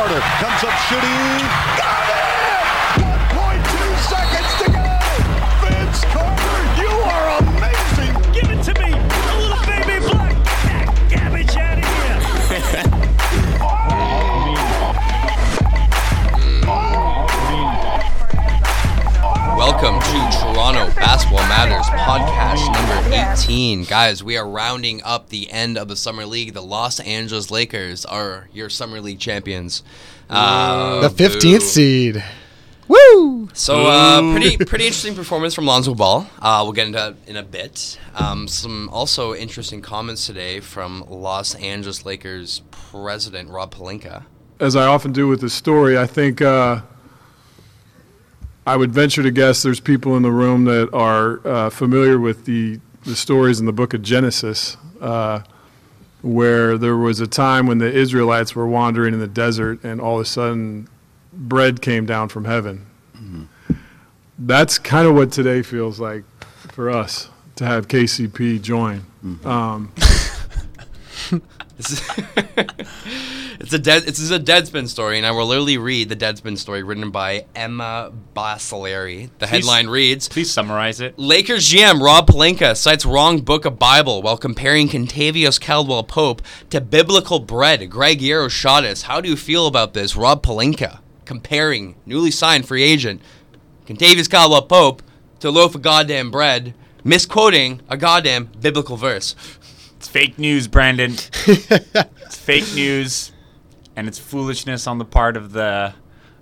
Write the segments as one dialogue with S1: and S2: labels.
S1: Carter comes up shooting.
S2: Welcome to Toronto Basketball Matters podcast number 18. Guys, we are rounding up the end of the Summer League. The Los Angeles Lakers are your Summer League champions. Uh,
S3: The 15th
S2: boo.
S3: seed. Woo!
S2: So, uh, pretty pretty interesting performance from Lonzo Ball. Uh, we'll get into that in a bit. Um, some also interesting comments today from Los Angeles Lakers president Rob Pelinka.
S4: as I often do with this story, I think uh, I would venture to guess there's people in the room that are uh, familiar with the, the stories in the book of Genesis, uh, where there was a time when the Israelites were wandering in the desert and all of a sudden bread came down from heaven. That's kind of what today feels like for us to have KCP join. Um,
S2: It's, it's a dead. It's a Deadspin story, and I will literally read the Deadspin story written by Emma Baccellieri. The headline reads:
S5: Please summarize it.
S2: Lakers GM Rob Pelinka cites wrong book of Bible while comparing Kentavious Caldwell Pope to biblical bread. Greg Yarrow shot us. How do you feel about this? Rob Pelinka comparing newly signed free agent Kentavious Caldwell Pope to a loaf of goddamn bread, misquoting a goddamn biblical verse.
S5: It's fake news, Brandon. it's fake news, and it's foolishness on the part of the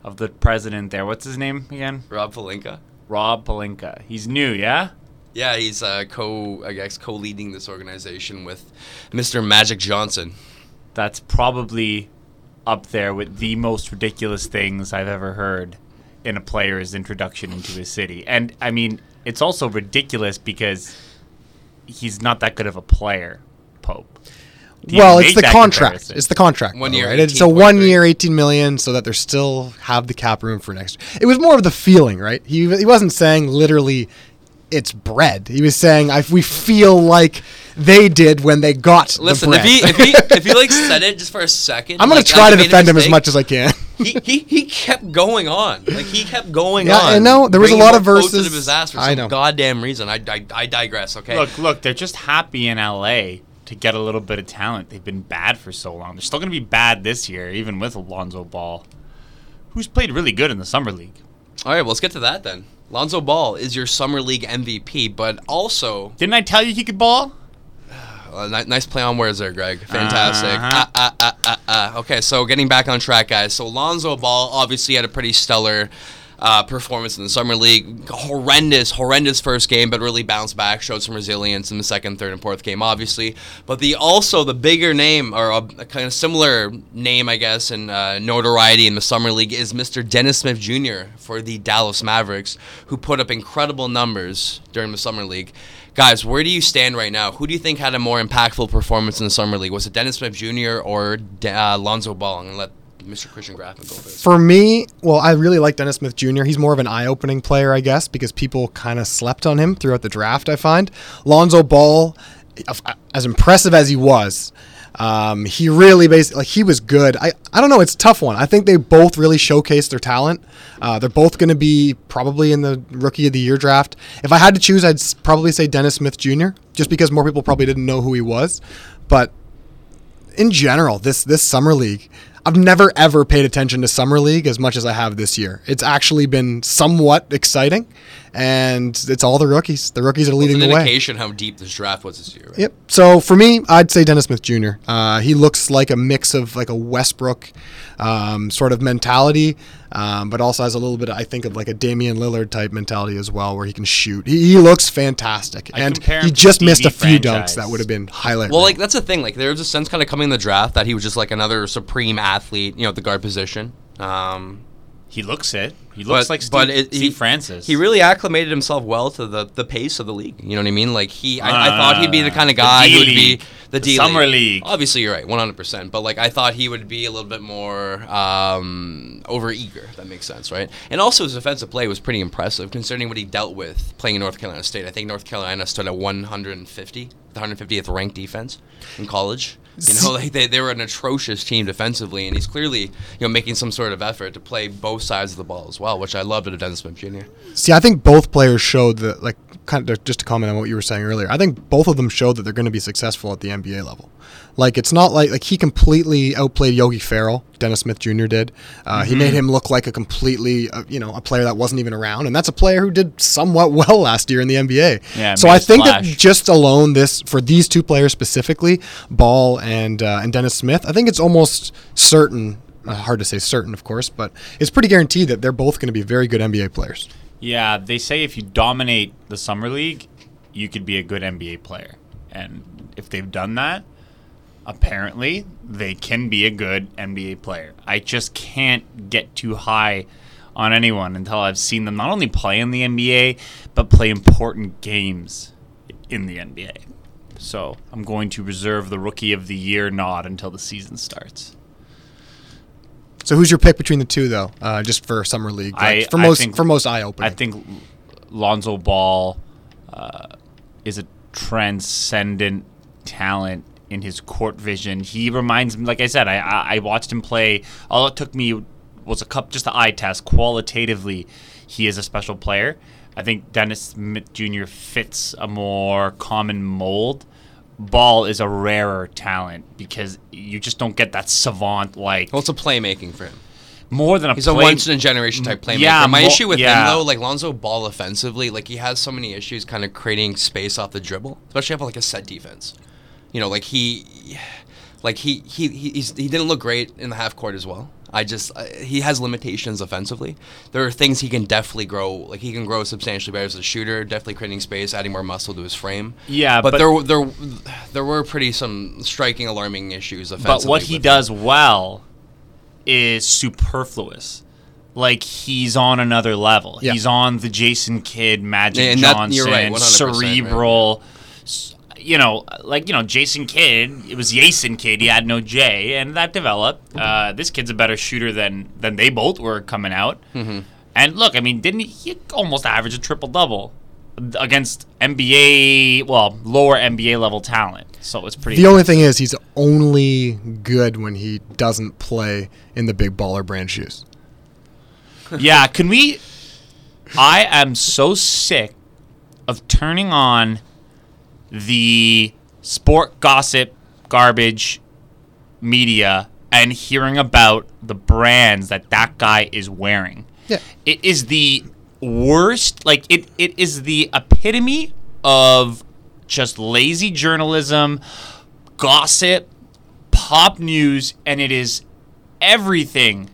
S5: of the president there. What's his name again?
S2: Rob Pelinka.
S5: Rob Pelinka. He's new, yeah.
S2: Yeah, he's uh, co, I guess, co-leading this organization with Mr. Magic Johnson.
S5: That's probably up there with the most ridiculous things I've ever heard in a player's introduction into his city. And I mean, it's also ridiculous because he's not that good of a player, Pope.
S3: Well, it's the contract.
S5: comparison.
S3: It's the contract.
S2: One
S3: though,
S2: year,
S3: right? It's a one year, eighteen million, so that they still have the cap room for next. It was more of the feeling, right? He he wasn't saying literally, it's bread. He was saying I, we feel like they did when they got
S2: Listen,
S3: the
S2: if
S3: bread.
S2: he if he if he like said it just for a second,
S3: I'm gonna try to
S2: he made a
S3: defend him as much as I can.
S2: he, he he kept going on. Like he kept going
S3: Yeah,
S2: on.
S3: I know. There was a lot of
S2: quotes
S3: verses.
S2: of his ass for
S3: I
S2: some
S3: know.
S2: goddamn reason. I, I, I digress. Okay.
S5: Look, look, they're just happy in LA to get a little bit of talent. They've been bad for so long. They're still going to be bad this year, even with Alonzo Ball, who's played really good in the summer league.
S2: All right, well, let's get to that then. Lonzo Ball is your summer league MVP, but also
S5: Didn't I tell you he could ball?
S2: Uh, ni- nice play on words there, Greg. Fantastic.
S5: Uh-huh.
S2: Uh, uh, uh, uh, uh. Okay, so getting back on track, guys. So Lonzo Ball obviously had a pretty stellar uh, performance in the summer league. Horrendous, horrendous first game, but really bounced back, showed some resilience in the second, third, and fourth game, obviously. But the also the bigger name or a, a kind of similar name, I guess, and uh, notoriety in the summer league is Mr. Dennis Smith Jr. for the Dallas Mavericks, who put up incredible numbers during the summer league. Guys, where do you stand right now? Who do you think had a more impactful performance in the summer league? Was it Dennis Smith Jr. or De- uh, Lonzo Ball? Let Mr. Christian first.
S3: For me, well, I really like Dennis Smith Jr. He's more of an eye-opening player, I guess, because people kind of slept on him throughout the draft. I find Lonzo Ball, as impressive as he was, um, he really basically like he was good. I I don't know. It's a tough one. I think they both really showcased their talent. Uh, they're both going to be probably in the rookie of the year draft. If I had to choose, I'd probably say Dennis Smith Jr. Just because more people probably didn't know who he was, but in general, this this summer league, I've never ever paid attention to summer league as much as I have this year. It's actually been somewhat exciting, and it's all the rookies. The rookies are
S2: It's
S3: leading the way.
S2: indication how deep this draft was this year. Right?
S3: Yep. So for me, I'd say Dennis Smith Jr. Uh, he looks like a mix of like a Westbrook um, sort of mentality, um, but also has a little bit, I think, of like a Damian Lillard type mentality as well, where he can shoot. He, he looks fantastic,
S5: I
S3: and he just missed a
S5: Stevie
S3: few
S5: franchise.
S3: dunks that would have been highlight.
S2: Well,
S3: reel.
S2: like that's the thing. Like there was a sense kind of coming in the draft that he was just like another supreme athlete, you know, at the guard position. Um,
S5: He looks it. He looks
S2: but
S5: like Steve,
S2: but it,
S5: Steve
S2: he,
S5: Francis.
S2: He really acclimated himself well to the, the pace of the league. You know what I mean? Like he, I, I
S5: Uh,
S2: thought he'd be the kind of guy who would be the D
S5: Summer League.
S2: Obviously, you're right, 100. percent But like, I thought he would be a little bit more um, over eager. That makes sense, right? And also, his defensive play was pretty impressive considering what he dealt with playing in North Carolina State. I think North Carolina stood at 150, the 150th ranked defense in college. You know, like they, they were an atrocious team defensively, and he's clearly you know making some sort of effort to play both sides of the ball as well, which I loved out of Dennis Smith Jr.
S3: See, I think both players showed that, like, kind of just to comment on what you were saying earlier. I think both of them showed that they're going to be successful at the NBA level. Like, it's not like like he completely outplayed Yogi Ferrell. Dennis Smith Jr. did. Uh, He made him look like a completely, uh, you know, a player that wasn't even around, and that's a player who did somewhat well last year in the NBA.
S5: Yeah,
S3: so
S5: I
S3: I
S5: a
S3: think that just alone this for these two players specifically, Ball and uh, and Dennis Smith, I think it's almost certain. Hard to say certain, of course, but it's pretty guaranteed that they're both going to be very good NBA players.
S5: Yeah, they say if you dominate the summer league, you could be a good NBA player. And if they've done that, apparently they can be a good NBA player. I just can't get too high on anyone until I've seen them not only play in the NBA, but play important games in the NBA. So I'm going to reserve the rookie of the year nod until the season starts.
S3: So who's your pick between the two, though? Uh, just for summer league, like,
S5: I-
S3: for most
S5: think-
S3: for most eye opening.
S5: I think Lonzo Ball uh, is a transcendent talent in his court vision. He reminds me, like I said, I, I I watched him play. All it took me was a cup, just an eye test. Qualitatively, he is a special player. I think Dennis Smith Jr. fits a more common mold. Ball is a rarer talent because you just don't get that savant like
S2: Well, it's a playmaking for him.
S5: more than a playmaking.
S2: He's a once in a generation type playmaker.
S5: Yeah,
S2: My
S5: mo-
S2: issue with
S5: yeah.
S2: him though, like Lonzo Ball offensively, like he has so many issues kind of creating space off the dribble, especially off like a set defense. You know, like he, like he he he, he's, he didn't look great in the half court as well. I just uh, he has limitations offensively. There are things he can definitely grow. Like he can grow substantially better as a shooter, definitely creating space, adding more muscle to his frame.
S5: Yeah,
S2: but,
S5: but-
S2: there there there were pretty some striking, alarming issues offensively.
S5: But what he
S2: with him.
S5: does well is superfluous. Like he's on another level.
S3: Yeah.
S5: He's on the Jason Kidd, Magic
S2: Yeah, that-
S5: Johnson,
S2: you're right, 100%,
S5: cerebral. s- You know, like you know, Jason Kidd. It was Jason Kidd. He had no J, and that developed. Uh, this kid's a better shooter than than they both were coming out.
S2: Mm-hmm.
S5: And look, I mean, didn't he, he almost average a triple double against NBA, well, lower NBA level talent? So it's pretty.
S3: the only thing is he's only good when he doesn't play in the big baller brand shoes.
S5: yeah, can we? I am so sick of turning on the sport gossip garbage media and hearing about the brands that that guy is wearing.
S3: Yeah.
S5: It is the worst, like, it, it is the epitome of just lazy journalism, gossip, pop news, and it is everything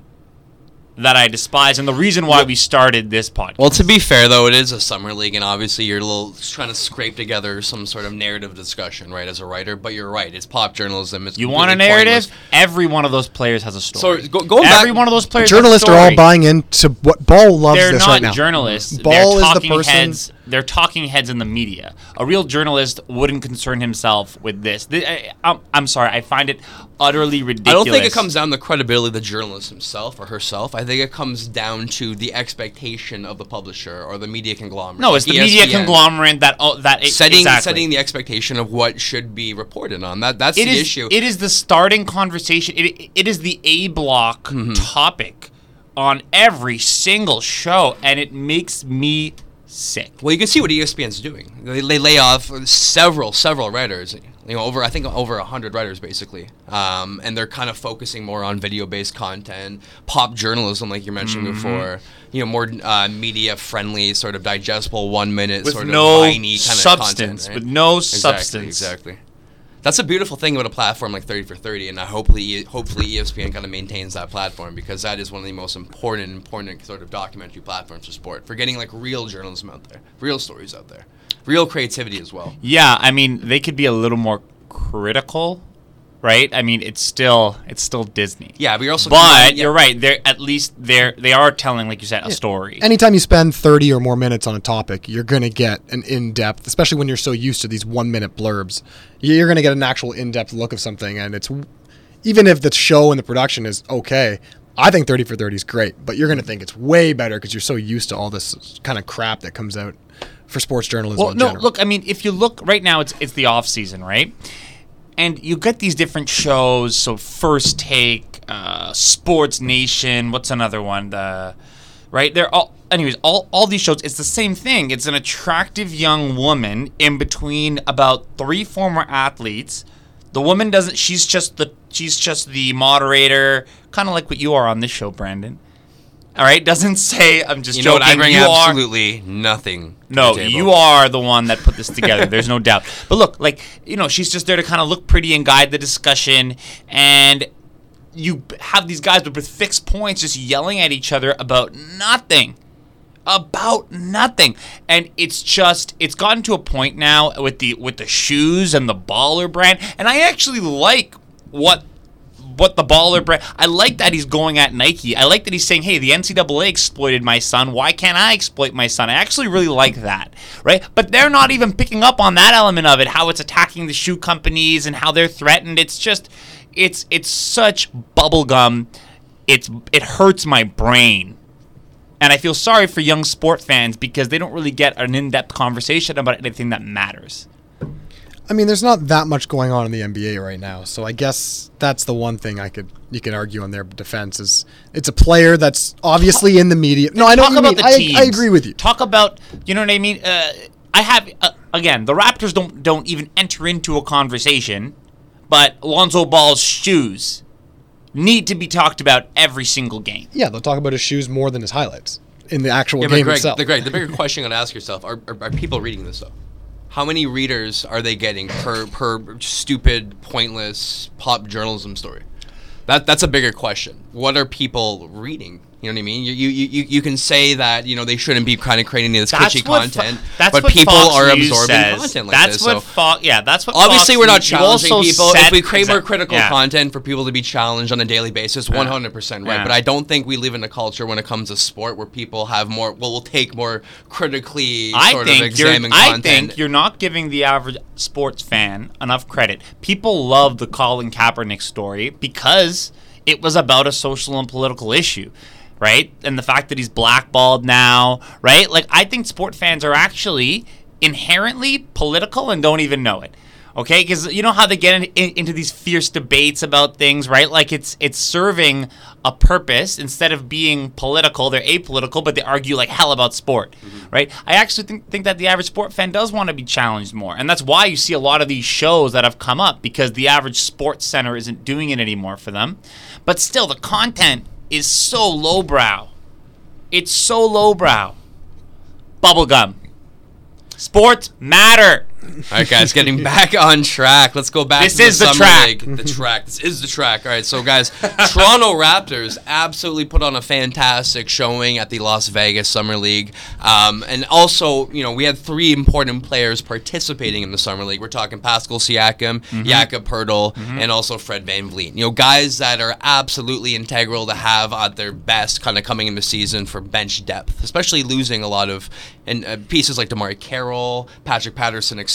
S5: that I despise, and the reason why we started this podcast.
S2: Well, to be fair, though, it is a summer league, and obviously you're a little trying to scrape together some sort of narrative discussion, right, as a writer. But you're right; it's pop journalism. It's
S5: you want a narrative?
S2: pointless.
S5: Every one of those players has a story.
S2: So, go- going
S5: Every
S2: back-
S5: one of those players. has a
S3: Journalists are all buying into what Ball loves
S5: They're
S3: this
S5: not
S3: right now.
S5: journalists.
S3: Ball
S5: they're
S3: is the person.
S5: heads. They're talking heads in the media. A real journalist wouldn't concern himself with this. I, I'm, I'm sorry. I find it utterly ridiculous.
S2: I don't think it comes down to the credibility of the journalist himself or herself. I think it comes down to the expectation of the publisher or the media conglomerate.
S5: No, it's the
S2: like
S5: media conglomerate that oh, that
S2: Setting
S5: exactly.
S2: setting the expectation of what should be reported on. That that's
S5: It
S2: the
S5: is.
S2: issue.
S5: It is the starting conversation. It, it is the A block
S2: Mm-hmm.
S5: topic on every single show, and it makes me sick.
S2: Well, you can see what ESPN's doing. They, they lay off several, several writers. You know, over I think over hundred writers basically, um, and they're kind of focusing more on video-based content, pop journalism, like you mentioned
S5: Mm-hmm.
S2: before. You know, more uh, media-friendly, sort of digestible, one-minute, sort
S5: no
S2: of whiny kind
S5: substance,
S2: of content. right?
S5: with no
S2: exactly,
S5: substance.
S2: Exactly. That's a beautiful thing about a platform like 30 for 30, and uh, hopefully, hopefully ESPN kind of maintains that platform because that is one of the most important, important sort of documentary platforms for sport. For getting like real journalism out there, real stories out there, real creativity as well.
S5: Yeah, I mean, they could be a little more critical, right? I mean, it's still it's still Disney.
S2: Yeah, but you're also
S5: But
S2: yeah.
S5: you're right. They're at least they're they are telling, like you said, a story.
S3: Anytime you spend 30 or more minutes on a topic, you're going to get an in depth, especially when you're so used to these one minute blurbs. You're going to get an actual in depth look of something. And it's even if the show and the production is okay, I think 30 for 30 is great, but you're going to think it's way better because you're so used to all this kind of crap that comes out for sports journalism
S5: Well,
S3: in
S5: no,
S3: general.
S5: look, I mean, if you look right now, it's it's the off season, right? And you get these different shows. So First Take, uh, Sports Nation. What's another one? The right? They're all. Anyways, all, all these shows, it's the same thing. It's an attractive young woman in between about three former athletes. The woman doesn't. She's just the. She's just the moderator, kind of like what you are on this show, Brandon. All right, doesn't say. I'm just
S2: You know
S5: joking.
S2: what? I bring
S5: you are,
S2: absolutely nothing. to
S5: no, you are the one that put this together. There's no doubt. But look, like you know, she's just there to kind of look pretty and guide the discussion, and you have these guys with fixed points just yelling at each other about nothing, about nothing, and it's just it's gotten to a point now with the with the shoes and the baller brand, and I actually like what what the baller brand. I like that he's going at Nike. I like that he's saying, "Hey, the NCAA exploited my son. Why can't I exploit my son?" I actually really like that, right? But they're not even picking up on that element of it. How it's attacking the shoe companies and how they're threatened. It's just, it's it's such bubblegum. It's it hurts my brain. And I feel sorry for young sport fans because they don't really get an in-depth conversation about anything that matters.
S3: I mean, there's not that much going on in the NBA right now, so I guess that's the one thing I could you can argue on their defense is it's a player that's obviously in the media. No, I know
S5: talk about
S3: mean.
S5: the
S3: I,
S5: teams.
S3: I agree with you.
S5: Talk about you know what I mean. Uh, I have uh, again the Raptors don't don't even enter into a conversation, but Lonzo Ball's shoes need to be talked about every single game.
S3: Yeah, they'll talk about his shoes more than his highlights in the actual
S2: Yeah, but
S3: game
S2: Greg,
S3: itself.
S2: the, Greg, the bigger question you got to ask yourself: are, are, are people reading this though? How many readers are they getting per per stupid, pointless pop journalism story? That that's a bigger question. What are people reading? You know what I mean? You you, you, you can say that you know they shouldn't be kind of creating this
S5: That's
S2: kitschy
S5: what Fo-
S2: content,
S5: that's
S2: but
S5: what
S2: people
S5: Fox
S2: are
S5: News
S2: absorbing
S5: says.
S2: content like
S5: that's
S2: this.
S5: what
S2: so
S5: Fo- yeah, that's what.
S2: obviously
S5: Fox
S2: we're not challenging people. if we create more critical
S5: yeah.
S2: content for people to be challenged on a daily basis, one hundred percent right. But I don't think we live in a culture when it comes to sport where people have more. Well, will take more critically
S5: I
S2: sort
S5: think
S2: of
S5: you're.
S2: examine
S5: I think you're not giving the average sports fan enough credit. People love the Colin Kaepernick story because it was about a social and political issue, right? And the fact that he's blackballed now, right? Like I think sport fans are actually inherently political and don't even know it. Okay, because you know how they get in, in- into these fierce debates about things, right? Like it's it's serving a purpose instead of being political. They're apolitical, but they argue like hell about sport, mm-hmm. right? I actually think think that the average sport fan does want to be challenged more, and that's why you see a lot of these shows that have come up because the average sports center isn't doing it anymore for them. But still, the content is so lowbrow. It's so lowbrow. Bubblegum. Sports matter.
S2: All right, guys, getting back on track. Let's go back.
S5: This
S2: to the
S5: is the
S2: summer
S5: track.
S2: league. The track. This is the track. All right, so guys, Toronto Raptors absolutely put on a fantastic showing at the Las Vegas Summer League, um, and also, you know, we had three important players participating in the Summer League. We're talking Pascal Siakam,
S5: Mm-hmm.
S2: Jakob Poeltl, and also Fred VanVleet. You know, guys that are absolutely integral to have at their best, kind of coming in the season for bench depth, especially losing a lot of and uh, pieces like DeMarre Carroll, Patrick Patterson, etc.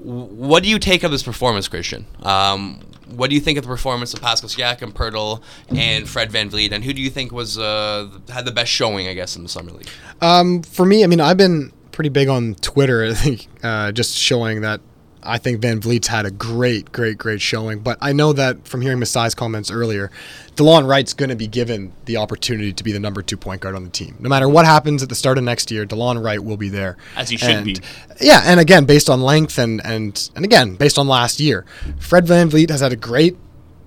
S2: What do you take of this performance, Christian? Um, what do you think of the performance of Pascal Siakam, Poeltl, and Fred VanVleet? And who do you think was uh, had the best showing, I guess, in the summer league?
S3: Um, for me, I mean, I've been pretty big on Twitter, I think, uh, just showing that I think VanVleet's had a great, great, great showing. But I know that from hearing Masai's comments earlier, DeLon Wright's going to be given the opportunity to be the number two point guard on the team. No matter what happens at the start of next year, DeLon Wright will be there.
S5: As he should
S3: And-
S5: be.
S3: Yeah, and again, based on length and, and, and again, based on last year, Fred VanVleet has had a great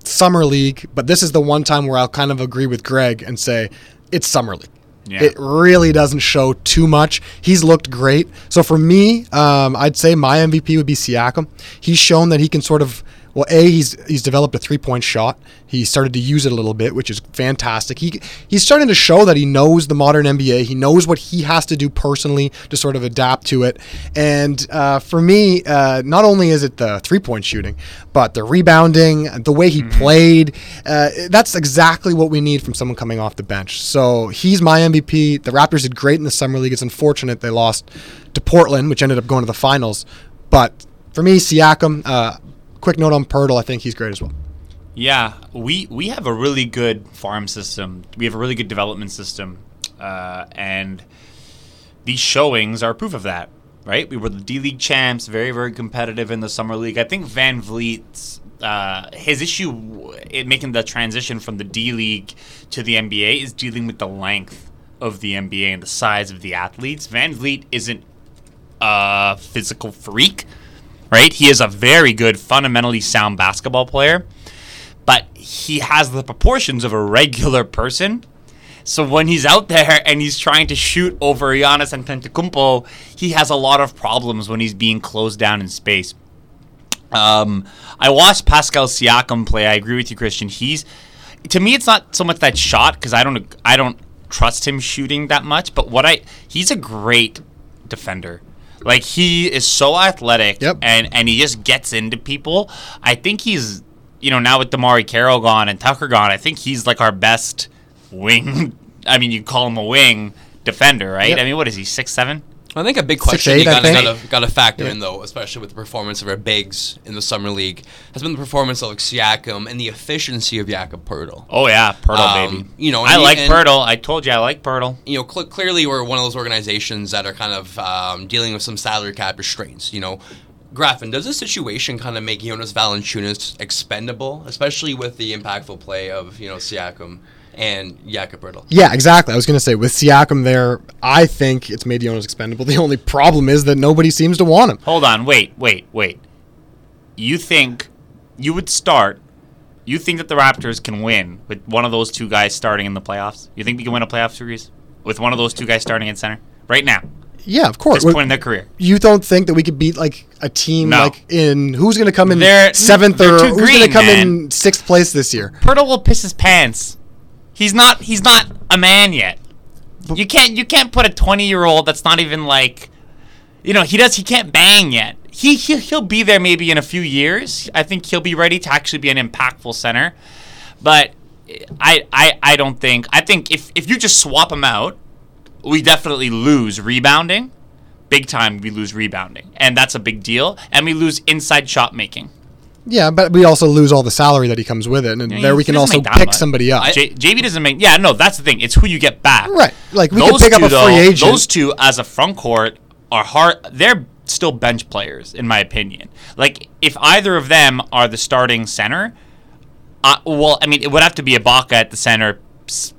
S3: summer league, but this is the one time where I'll kind of agree with Greg and say it's summer league.
S5: Yeah.
S3: It really doesn't show too much. He's looked great. So for me, um, I'd say my MVP would be Siakam. He's shown that he can sort of Well, a he's he's developed a three point shot. He started to use it a little bit, which is fantastic. He he's starting to show that he knows the modern NBA. He knows what he has to do personally to sort of adapt to it. And uh, for me, uh, not only is it the three point shooting, but the rebounding, the way he played. Uh, that's exactly what we need from someone coming off the bench. So he's my MVP. The Raptors did great in the summer league. It's unfortunate they lost to Portland, which ended up going to the finals. But for me, Siakam. Uh, quick note on Poeltl. I think he's great as well.
S5: Yeah, we we have a really good farm system. We have a really good development system, uh, and these showings are proof of that. Right? We were the D League champs, very very competitive in the summer league. I think VanVleet's uh, his issue in making the transition from the D League to the NBA is dealing with the length of the NBA and the size of the athletes. VanVleet isn't a physical freak, right? He is a very good, fundamentally sound basketball player, but he has the proportions of a regular person. So when he's out there and he's trying to shoot over Giannis Antetokounmpo, he has a lot of problems when he's being closed down in space. Um, I watched Pascal Siakam play. I agree with you, Christian. He's to me, it's not so much that shot because I don't I don't trust him shooting that much. But what I he's a great defender. Like he is so athletic,
S3: Yep.
S5: and and he just gets into people. I think he's you know now with DeMarre Carroll gone and Tucker gone, I think he's like our best wing. I mean, you call him a wing defender, right?
S3: Yep.
S5: I mean, what is he six seven?
S2: I think a big question
S3: eight,
S2: you gotta, gotta, gotta factor
S3: Yeah.
S2: in though, especially with the performance of our bigs in the summer league, has been the performance of like Siakam and the efficiency of Jakob Poeltl.
S5: Oh yeah, Poeltl
S2: Um,
S5: baby.
S2: you know,
S5: I
S2: and-
S5: like
S2: and-
S5: Poeltl. I told you I like Poeltl.
S2: you know, cl- clearly we're one of those organizations that are kind of um, dealing with some salary cap restraints. You know, Graffin, does this situation kind of make Jonas Valanciunas expendable, especially with the impactful play of you know Siakam and Jakob Poeltl?
S3: Yeah, exactly. I was going to say with Siakam there, I think it's made Jonas expendable. The only problem is that nobody seems to want him.
S5: Hold on, wait, wait, wait. You think you would start? You think that the Raptors can win with one of those two guys starting in the playoffs? You think we can win a playoff series with one of those two guys starting in center right now?
S3: Yeah, of course.
S5: This point in their career.
S3: you don't think that we could beat like a team
S5: No.
S3: like in who's going to come in
S5: They're-
S3: seventh
S5: they're
S3: or who's going to come
S5: man.
S3: in sixth place this year?
S5: Poeltl will piss his pants. He's not. He's not a man yet. You can't. You can't put a twenty-year-old that's not even like, you know, he does. He can't bang yet. He he'll, he'll be there maybe in a few years. I think he'll be ready to actually be an impactful center. But I I I don't think. I think if if you just swap him out, we definitely lose rebounding. Big time, we lose rebounding, and that's a big deal. And we lose inside shot making.
S3: Yeah, but we also lose all the salary that he comes with it, and
S5: Yeah,
S3: there we can also pick
S5: much.
S3: somebody up.
S5: J- JV doesn't make. Yeah, no, that's the thing. It's who you get back.
S3: Right. Like, we could pick up a free agent.
S5: Those two, as a front court, are hard. They're still bench players, in my opinion. Like, if either of them are the starting center, uh, well, I mean, it would have to be Ibaka at the center,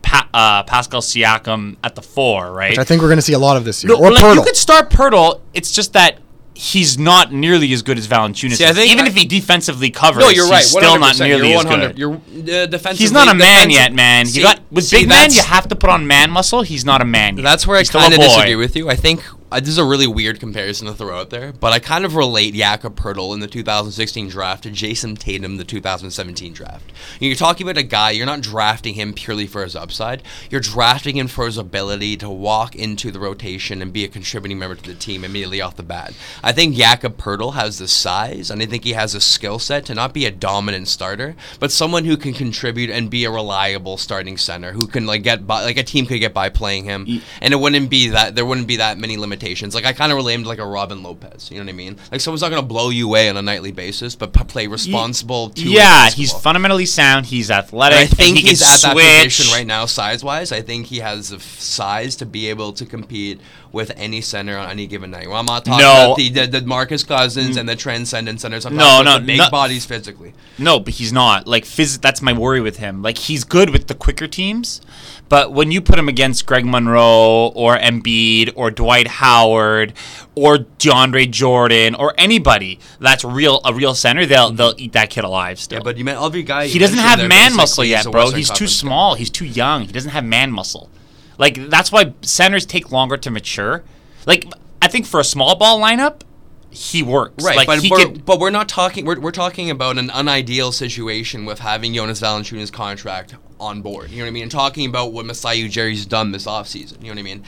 S5: pa- uh, Pascal Siakam at the four, right?
S3: which I think we're going to see a lot of this year.
S5: No,
S3: or
S5: like, you could start Poeltl. It's just that he's not nearly as good as Valanciunas.
S2: See, think
S5: Even
S2: I-
S5: if he defensively covers,
S2: No, you're right.
S5: he's still not
S2: 100%.
S5: nearly
S2: you're
S5: as good.
S2: You're uh, defensively.
S5: He's not a man
S2: defensive-
S5: yet, man.
S2: See-
S5: you got with
S2: see,
S5: big man, you have to put on man muscle. He's not a man yet.
S2: That's where
S5: He's
S2: I kind of disagree with you. I think this is a really weird comparison to throw out there, but I kind of relate Jakob Poeltl in the 2016 draft to Jayson Tatum the 2017 draft. You're talking about a guy, you're not drafting him purely for his upside. You're drafting him for his ability to walk into the rotation and be a contributing member to the team immediately off the bat. I think Jakob Poeltl has the size, and I think he has a skill set to not be a dominant starter, but someone who can contribute and be a reliable starting center who can like get by, like a team could get by playing him, and it wouldn't be that there wouldn't be that many limitations. Like I kind of relate him to like a Robin Lopez. You know what I mean? Like someone's not gonna blow you away on a nightly basis, but p- play responsible.
S5: Yeah, he's fundamentally sound. He's athletic.
S2: And I think
S5: he
S2: he's at that position right now, size wise. I think he has the f- size to be able to compete with any center on any given night. Well, I'm not talking
S5: No.
S2: about the, the, the Marcus Cousins and the mm. transcendent centers. I'm
S5: No,
S2: talking
S5: no,
S2: the big
S5: not-
S2: bodies physically.
S5: No, but he's not. Like phys- that's my worry with him. Like he's good with the quicker teams, but when you put him against Greg Monroe or Embiid or Dwight Howard or DeAndre Jordan or anybody that's real a real center, they'll mm-hmm. they'll eat that kid alive still.
S2: Yeah, but you meant every guy.
S5: he doesn't have man muscle yet, bro. He's too
S2: Conference guy.
S5: small. He's too young. He doesn't have man muscle. Like that's why centers take longer to mature. Like I think for a small ball lineup, he works.
S2: Right,
S5: like
S2: but
S5: he
S2: we're,
S5: could,
S2: but we're not talking. We're, we're talking about an unideal situation with having Jonas Valanciunas' contract on board. You know what I mean? And talking about what Masai Ujiri's done this offseason. You know what I mean?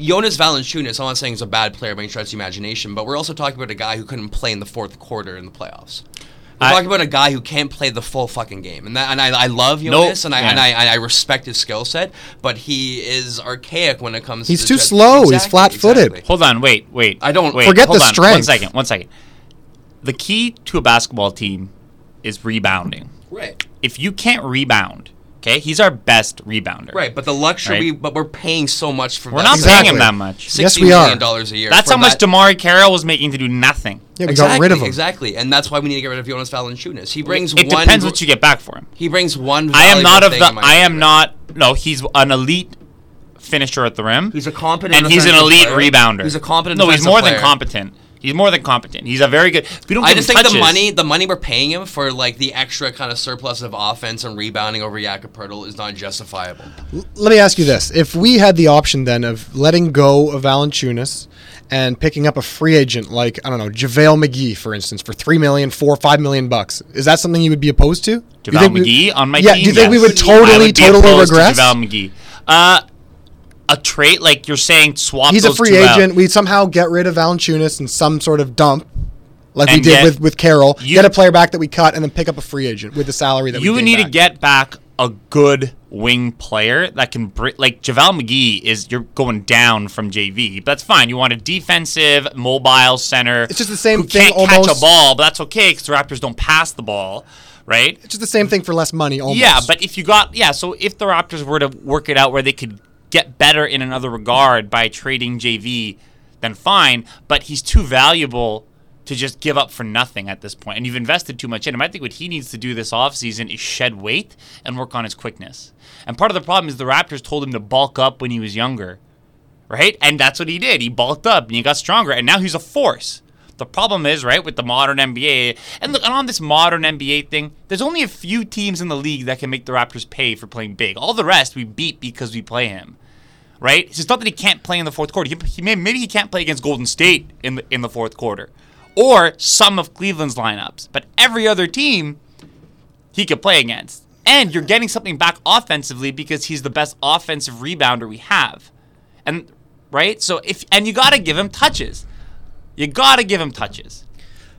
S2: Jonas Valanciunas, I'm not saying he's a bad player by any stretch of the imagination, but we're also talking about a guy who couldn't play in the fourth quarter in the playoffs. We're
S5: I-
S2: talking about a guy who can't play the full fucking game, and that, and I, I love Jonas, and I
S5: yeah.
S2: and I I respect his skill set, but he is archaic when it comes.
S3: He's
S2: to He's
S3: too
S2: just-
S3: slow. He's flat-footed.
S2: exactly.
S5: Hold on, wait, wait.
S2: I don't-
S5: wait,
S3: Forget
S5: hold
S3: the
S5: on, One
S3: strength.
S5: second, one second. The key to a basketball team is rebounding.
S2: Right.
S5: If you can't rebound, okay, he's our best rebounder.
S2: Right, but the luxury,
S5: Right.
S2: but we're paying so much for
S5: We're
S2: that.
S5: not
S3: Exactly.
S5: paying him that much.
S3: Yes,
S2: Sixty
S3: we
S2: million
S3: are.
S2: dollars a year.
S5: That's
S2: for
S5: how much
S2: that-
S5: DeMarre Carroll was making to do nothing.
S3: Yeah, we
S2: exactly,
S3: got rid of him.
S2: Exactly, and that's why we need to get rid of Jonas Valanciunas. He brings
S5: It
S2: one.
S5: depends what you get back for him.
S2: He brings one.
S5: I am not of the.
S2: thing in my
S5: I am not. No, he's an elite finisher at the rim.
S2: He's a competent.
S5: and he's an elite
S2: player.
S5: rebounder.
S2: He's a competent.
S5: No, he's more
S2: player.
S5: than competent. He's more than competent. He's a very good. We don't.
S2: I just
S5: him
S2: think the money, the money we're paying him for, like the extra kind of surplus of offense and rebounding over Jakob Poeltl, is not justifiable.
S3: Let me ask you this: If we had the option then of letting go of Valanciunas and picking up a free agent like I don't know JaVale McGee, for instance, for three million, four or five million bucks, is that something you would be opposed to? Do you
S5: JaVale
S3: think we-
S5: McGee on my
S3: yeah,
S5: team.
S3: do you think we would totally,
S5: I would be
S3: totally
S5: opposed to
S3: regress?
S5: JaVale McGee. Uh, a trade like you're saying, swap.
S3: He's a free
S5: two out.
S3: agent. We somehow get rid of Valanciunas in some sort of dump, like we did with with Carroll.
S5: you-
S3: get a player back that we cut, and then pick up a free agent with the salary that
S5: you
S3: we
S5: need to get back a good wing player that can br- like JaVale McGee is you're going down from JV. But that's fine. You want a defensive, mobile center.
S3: It's just the same
S5: who
S3: thing
S5: Can't catch a ball, but that's okay because the Raptors don't pass the ball, right?
S3: It's just the same thing for less money. Almost.
S5: Yeah, but if you got yeah, so if the Raptors were to work it out where they could get better in another regard by trading JV, then fine. But he's too valuable to just give up for nothing at this point. And you've invested too much in him. I think what he needs to do this offseason is shed weight and work on his quickness. And part of the problem is the Raptors told him to bulk up when he was younger. Right? And that's what he did. He bulked up and he got stronger and now he's a force. The problem is, right, with the modern NBA, and look, and on this modern NBA thing, there's only a few teams in the league that can make the Raptors pay for playing big. All the rest we beat because we play him, right? It's not that he can't play in the fourth quarter. He, he may, maybe he can't play against Golden State in the in the fourth quarter, or some of Cleveland's lineups. But every other team, he could play against. And you're getting something back offensively because he's the best offensive rebounder we have. And right? So if and you got to give him touches. You got to give him touches.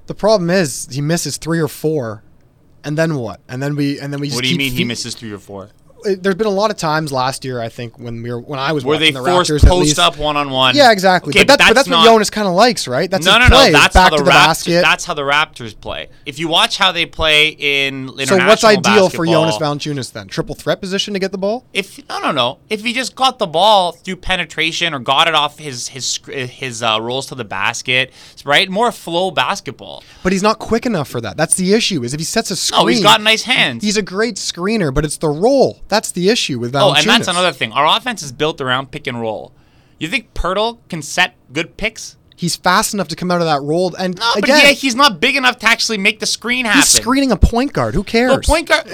S3: The problem is he misses three or four, and then what? And then we and then we just
S5: What do you mean he misses 3 or 4?
S3: There's been a lot of times last year, I think, when we were when I was
S5: Were they
S3: the
S5: forced
S3: Raptors
S5: post up one on one?
S3: Yeah, exactly.
S5: Okay,
S3: but that's, but that's
S5: not,
S3: what Jonas kind of likes, right? That's
S5: No, no,
S3: play.
S5: no. That's
S3: back
S5: how
S3: to
S5: the,
S3: the
S5: Raptors.
S3: basket.
S5: That's how the Raptors play. If you watch how they play in international
S3: so what's ideal for Jonas Valanciunas then? Triple threat position to get the ball?
S5: If no, no, no. If he just got the ball through penetration or got it off his his his uh, rolls to the basket, right? More flow basketball.
S3: But he's not quick enough for that. That's the issue. Is if he sets a screen.
S5: Oh, he's got nice hands.
S3: He's a great screener, but it's the roll. That's the issue with Valanciunas.
S5: Oh, and that's another thing. Our offense is built around pick and roll. You think Poeltl can set good picks?
S3: He's fast enough to come out of that roll. And
S5: No, but
S3: again,
S5: yeah, he's not big enough to actually make the screen happen.
S3: he's screening a point guard. Who cares?
S5: The point guard,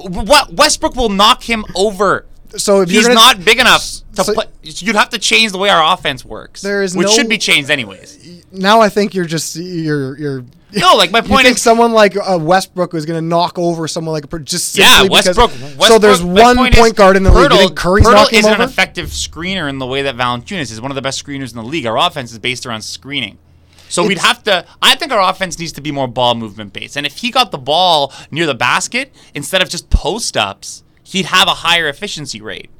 S5: what Westbrook will knock him over.
S3: So if
S5: he's
S3: gonna-
S5: not big enough to
S3: So-
S5: play. You'd have to change the way our offense works.
S3: There is
S5: which
S3: no-
S5: should be changed anyways.
S3: now I think you're just you're you're.
S5: No, like my point.
S3: You think
S5: is,
S3: someone like uh, Westbrook is going to knock over someone like just
S5: yeah,
S3: simply because-
S5: Westbrook.
S3: so there's one
S5: point
S3: point guard in the league. You
S5: Poeltl-
S3: think Curry's Poeltl
S5: is
S3: him
S5: an effective screener in the way that Valanciunas is one of the best screeners in the league. Our offense is based around screening. So we'd have to. I think our offense needs to be more ball movement based. And if he got the ball near the basket instead of just post ups, he'd have a higher efficiency rate.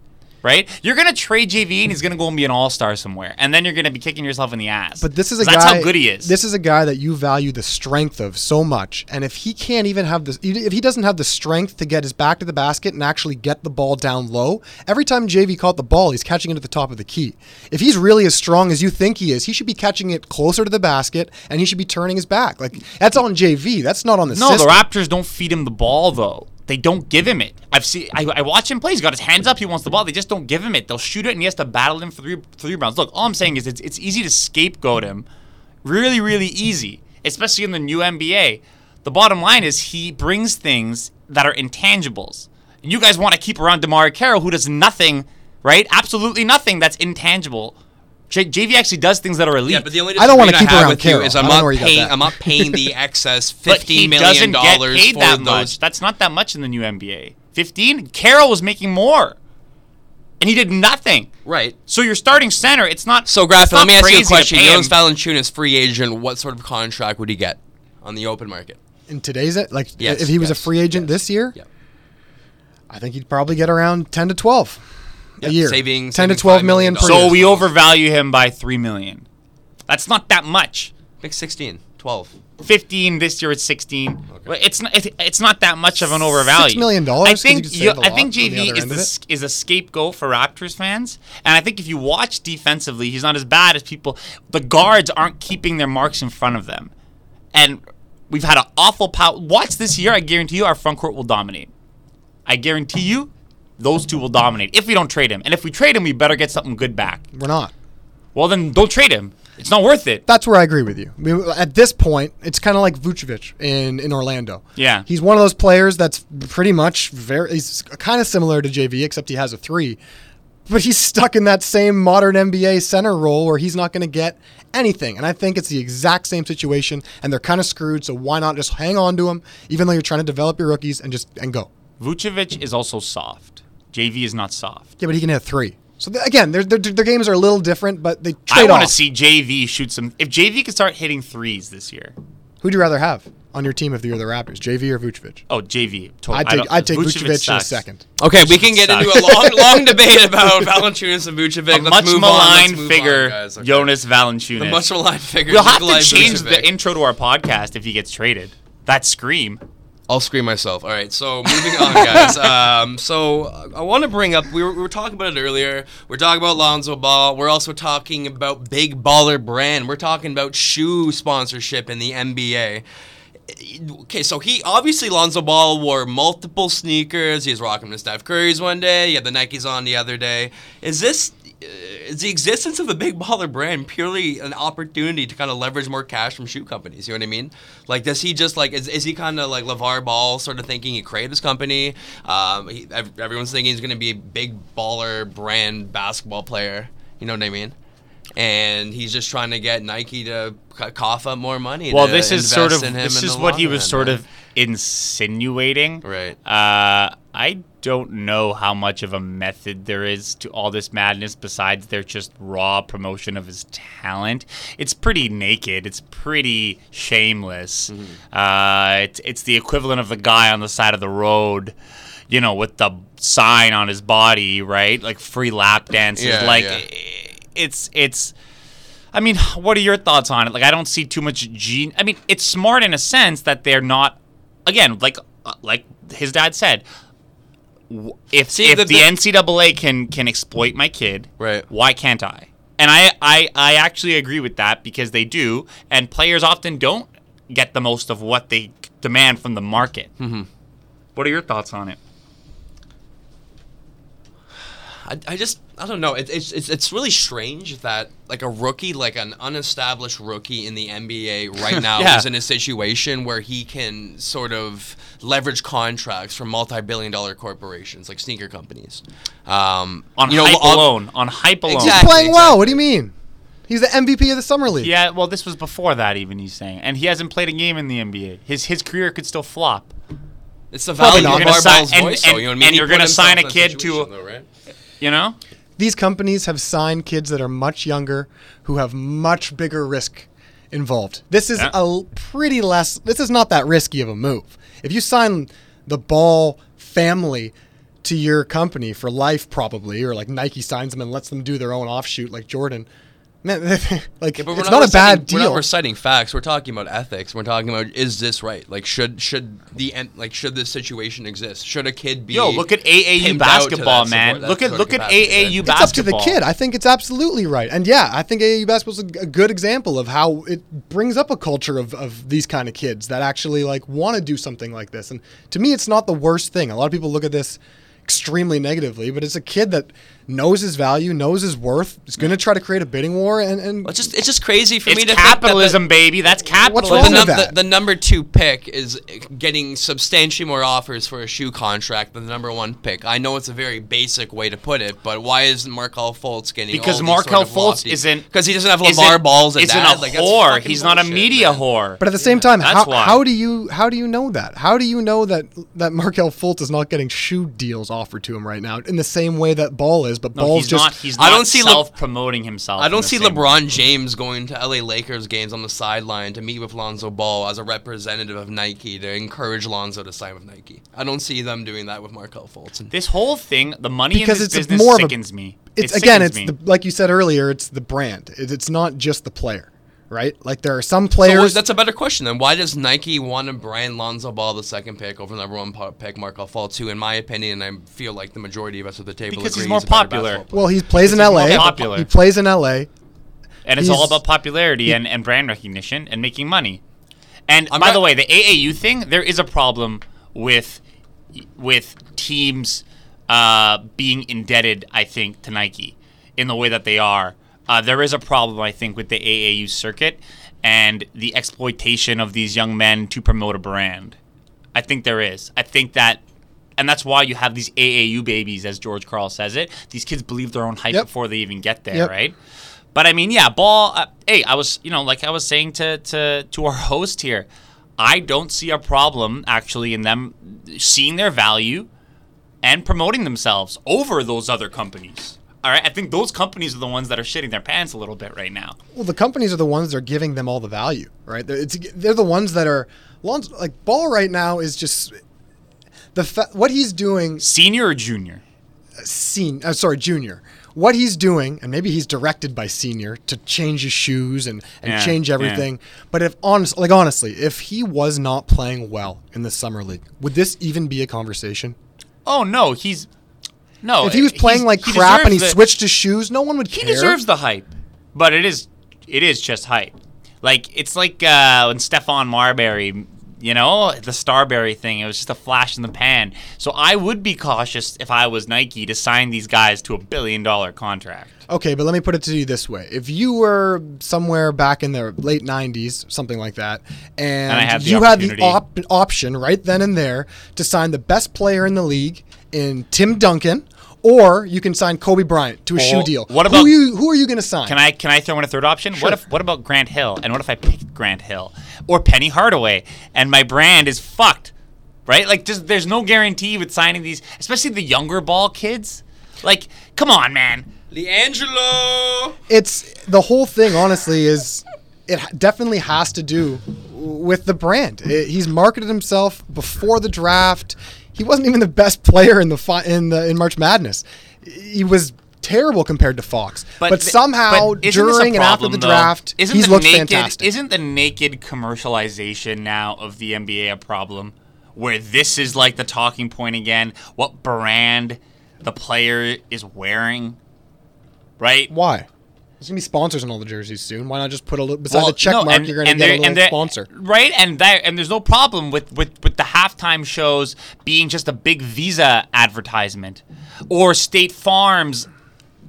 S5: Right? You're gonna trade JV and he's gonna go and be an all star somewhere, and then you're gonna be kicking yourself in the ass.
S3: But this is a guy.
S5: That's how good he is.
S3: This is a guy that you value the strength of so much, and if he can't even have the, if he doesn't have the strength to get his back to the basket and actually get the ball down low, every time JV caught the ball, he's catching it at the top of the key. If he's really as strong as you think he is, he should be catching it closer to the basket, and he should be turning his back. Like that's on JV. That's not on the
S5: No,
S3: system.
S5: the Raptors don't feed him the ball though. They don't give him it. I've seen. I, I watch him play. He's got his hands up. He wants the ball. They just don't give him it. They'll shoot it, and he has to battle him for three three rounds. Look, all I'm saying is it's it's easy to scapegoat him, really really easy, especially in the new NBA. The bottom line is he brings things that are intangibles, and you guys want to keep around DeMarre Carroll, who does nothing, right? Absolutely nothing that's intangible. J- JV actually does things that are elite.
S2: Yeah, but the only
S3: I don't wanna keep
S2: I have
S3: around
S2: with you
S3: Carroll.
S2: is
S3: I
S2: I'm
S3: don't know
S2: not
S3: you got
S2: paying.
S3: that.
S2: I'm not paying the excess
S5: But
S2: fifteen
S5: he
S2: million
S5: doesn't get
S2: dollars
S5: paid
S2: for
S5: that
S2: those.
S5: much. That's not that much in the new NBA. Fifteen. Carroll was making more, and he did nothing.
S2: Right.
S5: So your starting center, it's not.
S2: So,
S5: it's
S2: Graffin,
S5: not
S2: let me ask you a
S5: to
S2: question.
S5: pay
S2: Jonas
S5: him.
S2: Valanciunas, free agent, what sort of contract would he get on the open market?
S3: In today's uh, like,
S2: Yes,
S3: if he was
S2: yes,
S3: a free agent
S2: yes,
S3: this year,
S2: yeah.
S3: I think he'd probably get around ten to twelve
S2: Yeah,
S3: a year.
S2: saving-
S3: ten to
S2: saving
S3: twelve
S2: $5
S3: million
S2: million
S3: per
S5: So
S3: year.
S5: we overvalue him by three million. That's not that much.
S2: Make 16, 12.
S5: 15 this year it's 16 Well, it's not it's not that much of an overvalue
S3: Six million dollars,
S5: i
S3: 'cause
S5: think
S3: you could
S5: you-
S3: save a
S5: i
S3: lot
S5: think jv is the
S3: of it.
S5: s- is a scapegoat for raptors fans and i think if you watch defensively he's not as bad as people the guards aren't keeping their marks in front of them and we've had an awful power watch this year i guarantee you our front court will dominate i guarantee you those two will dominate if we don't trade him and if we trade him we better get something good back
S3: We're not.
S5: well then don't trade him it's not worth it
S3: That's where I agree with you. I mean, at this point, it's kind of like Vucevic in, in Orlando.
S5: Yeah.
S3: he's one of those players that's pretty much very. He's kind of similar to JV, except he has a three, but he's stuck in that same modern NBA center role where he's not going to get anything. And I think it's the exact same situation, and they're kind of screwed. So why not just hang on to him, even though you're trying to develop your rookies, and just and go.
S5: vucevic is also soft jv is not soft
S3: Yeah, but he can hit three. So th- again, their, their, their games are a little different, but they trade I
S5: want to see JV shoot some. If JV could start hitting threes this year,
S3: Who'd you rather have on your team if you're the Raptors, JV or Vucevic?
S5: oh JV, totally.
S3: I'd take
S5: don't-
S3: I'd take Vucevic, in a second.
S2: Okay, we can get into a long, long debate about Valanciunas and Vucevic.
S5: A
S2: Let's
S5: much
S2: move on.
S5: maligned
S2: Let's move
S5: figure,
S2: on, guys. Okay.
S5: Jonas Valanciunas.
S2: The much maligned figure.
S5: we'll have to change
S2: Vucevic.
S5: the intro to our podcast if he gets traded. That scream.
S2: I'll scream myself. All right, so moving on, guys. Um, so I want to bring up. We were, we were talking about it earlier. We're talking about Lonzo Ball. We're also talking about Big Baller Brand. We're talking about shoe sponsorship in the NBA. Okay, so he obviously Lonzo Ball wore multiple sneakers. He was rocking the Steph Curry's one day. He had the Nikes on the other day. Is this is the existence of a big baller brand purely an opportunity to kind of leverage more cash from shoe companies? You know what I mean? Like, does he just like is, is he kind of like LaVar Ball, sort of thinking he created his company? Um, he, everyone's thinking he's going to be a big baller brand basketball player. You know what I mean? And he's just trying to get Nike to c- cough up more money.
S5: Well, this is sort of
S2: invest in him
S5: this is what he was sort of insinuating.
S2: Right.
S5: Uh, I don't know how much of a method there is to all this madness besides their just raw promotion of his talent. It's pretty naked. It's pretty shameless.
S2: Mm-hmm.
S5: Uh, it's it's the equivalent of the guy on the side of the road, you know, with the sign on his body, right? Like free lap dances.
S2: Yeah,
S5: like
S2: yeah.
S5: it's it's. I mean, what are your thoughts on it? Like, I don't see too much gene. I mean, it's smart in a sense that they're not. Again, like uh, like his dad said, if
S2: See,
S5: if
S2: the-
S5: the,
S2: the-
S5: NCAA can can exploit my kid,
S2: Right.
S5: Why can't I? And I, I I actually agree with that because they do, and players often don't get the most of what they demand from the market. Mm-hmm. What are your thoughts on it?
S2: I, I just I don't know. It, it's it's it's really strange that like a rookie, like an unestablished rookie in the NBA right now,
S5: Yeah.
S2: is in a situation where he can sort of leverage contracts from multi-billion-dollar corporations like sneaker companies. Um,
S5: On
S2: you know,
S5: hype
S2: ob-
S5: alone, on hype alone.
S3: He's
S2: Exactly,
S3: playing well. What do you mean? He's the MVP of the summer league.
S5: Yeah, well, this was before that. Even he's saying, and he hasn't played a game in the NBA. His his career could still flop.
S2: It's the
S3: Probably
S2: value of
S5: You're gonna
S2: Barbell's
S5: sign- and-
S2: voice, though, you know what I mean?
S5: and
S2: He
S5: you're gonna sign a kid to-
S2: though, right?
S5: You know,
S3: These companies have signed kids that are much younger who have much bigger risk involved. This is
S5: Yeah.
S3: a pretty less. This is not that risky of a move. If you sign the Ball family to your company for life, probably, or like Nike signs them and lets them do their own offshoot, like Jordan. Man, like
S2: Yeah,
S3: it's not, a bad deal.
S2: We're
S3: deal.
S2: not reciting facts. We're talking about ethics. We're talking about is this right? Like should should the en- like should this situation exist? Should a kid be?
S5: yo, look at AAU
S2: pimped out to
S5: basketball, man.
S2: support-
S5: Look at
S2: sort of
S5: look at
S2: capacity, right?
S5: AAU
S3: it's up to the kid. I think it's absolutely right. And yeah, I think AAU basketball is a, a good example of how it brings up a culture of, of these kind of kids that actually like want to do something like this. And to me, it's not the worst thing. A lot of people look at this extremely negatively, but it's a kid that knows his value, knows his worth, is going to try to create a bidding war, and, and
S2: It's just it's just crazy for
S5: It's
S2: me to
S5: capitalism,
S2: think that
S5: baby. That's capitalism.
S3: What's wrong
S2: the,
S3: with that?
S2: the, the number two pick is getting substantially more offers for a shoe contract than the number one pick. I know it's a very basic way to put it, but why isn't Markelle Fultz getting
S5: Because
S2: all these
S5: Markelle
S2: sort of
S5: Fultz
S2: lofty-
S5: isn't
S2: because he doesn't have
S5: isn't-
S2: LaVar balls and
S5: isn't
S2: that.
S5: a
S2: Like,
S5: whore.
S2: fucking
S5: He's not a media
S2: man.
S5: whore.
S3: But at the same time,
S5: That's
S3: how, how do you how do you know that? How do you know that that Markelle Fultz is not getting shoe deals offered to him right now in the same way that Ball is? But
S5: no,
S3: Ball's
S5: he's
S3: just
S5: not. He's
S2: I don't see
S5: self-promoting himself.
S2: I don't see
S5: same way.
S2: LeBron James going to LA Lakers games on the sideline to meet with Lonzo Ball as a representative of Nike to encourage Lonzo to sign with Nike. I don't see them doing that with Markelle Fultz.
S5: This whole thing, the money
S3: Because
S5: in
S3: it's
S5: this
S3: a
S5: business
S3: more of a-
S5: sickens me.
S3: it's
S5: It
S3: again, it's the like you said earlier, it's the brand. It, it's not just the player, right? Like there are some
S2: So
S3: players.
S2: that's a better question then. Why does Nike want to brand Lonzo Ball the second pick over number one po- pick Markelle Fall who, in my opinion, and I feel like the majority of us at the table
S5: Because he's
S2: agree
S5: more
S2: a
S5: popular.
S3: well, he plays in
S5: Because he's
S3: LA.
S5: more popular.
S3: He plays in LA.
S5: and it's all about popularity and, and brand recognition and making money. And
S2: I'm
S5: by
S2: not-
S5: the way, the AAU thing, there is a problem with with teams uh, being indebted. I think to Nike in the way that they are. Uh, there is a problem, I think, with the AAU circuit and the exploitation of these young men to promote a brand. I think there is. I think that, and that's why you have these AAU babies, as George Karl says it. These kids believe their own hype
S3: Yep.
S5: before they even get there,
S3: Yep.
S5: right? But I mean, yeah, ball. Uh, hey, I was, you know, like I was saying to to to our host here, I don't see a problem actually in them seeing their value and promoting themselves over those other companies. All right, I think those companies are the ones that are shitting their pants a little bit right now.
S3: Well, the companies are the ones that are giving them all the value, right? They're, it's, they're the ones that are like Ball right now is just the fa- what he's doing.
S5: Senior or junior?
S3: Seen, uh, sorry, Junior. What he's doing, and maybe he's directed by Senior to change his shoes and, and
S5: Yeah,
S3: change
S5: yeah.
S3: everything. But if honest, like honestly, if he was not playing well in the summer league, would this even be a conversation?
S5: Oh no, he's no.
S3: if he was playing like
S5: he
S3: crap and he
S5: the-
S3: switched his shoes, no one would
S5: He
S3: care.
S5: deserves the hype, but it is it is just hype. Like it's like uh, when Stephon Marbury, you know, the Starbury thing. It was just a flash in the pan. So I would be cautious if I was Nike to sign these guys to a billion dollar contract.
S3: Okay, but let me put it to you this way: if you were somewhere back in the late '90s, something like that, and,
S5: I had
S3: you had the op- option right then and there to sign the best player in the league in Tim Duncan, or you can sign Kobe Bryant to a shoe
S5: oh,
S3: deal.
S5: what
S3: who
S5: about-
S3: are you? Who are you going to sign?
S5: Can I can I throw in a third option?
S3: Sure.
S5: What if what about Grant Hill? And what if I picked Grant Hill or Penny Hardaway and my brand is fucked? Right? Like just there's no guarantee with signing these, especially the younger ball kids. Like, come on, man.
S2: LiAngelo.
S3: It's the whole thing. Honestly, is it definitely has to do with the brand. It- he's marketed himself before the draft. He wasn't even the best player in the fi- in the in March Madness. He was terrible compared to Fox. But,
S5: th-
S3: somehow
S5: but isn't this a
S3: during and after the
S5: though?
S3: draft,
S5: isn't
S3: he's
S5: the
S3: looked
S5: naked,
S3: fantastic.
S5: Isn't the naked commercialization now of the NBA a problem? Where this is like the talking point again? What brand the player is wearing? Right?
S3: Why? There's gonna be sponsors on all the jerseys soon. Why not just put a little beside
S5: Well,
S3: the check
S5: no,
S3: mark?
S5: and-
S3: you're gonna get
S5: there-
S3: a little sponsor.
S5: right? And that, and there's no problem with, with with the halftime shows being just a big Visa advertisement, or State Farms.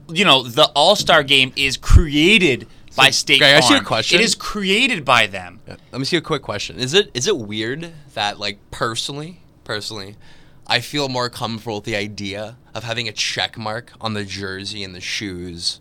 S5: You know, the All Star Game is created by State
S2: Greg, I
S5: Farm.
S2: ask you a question?
S5: It is created by them.
S2: Let me see a quick question. Is it is it weird that like personally, personally, I feel more comfortable with the idea of having a check mark on the jersey and the shoes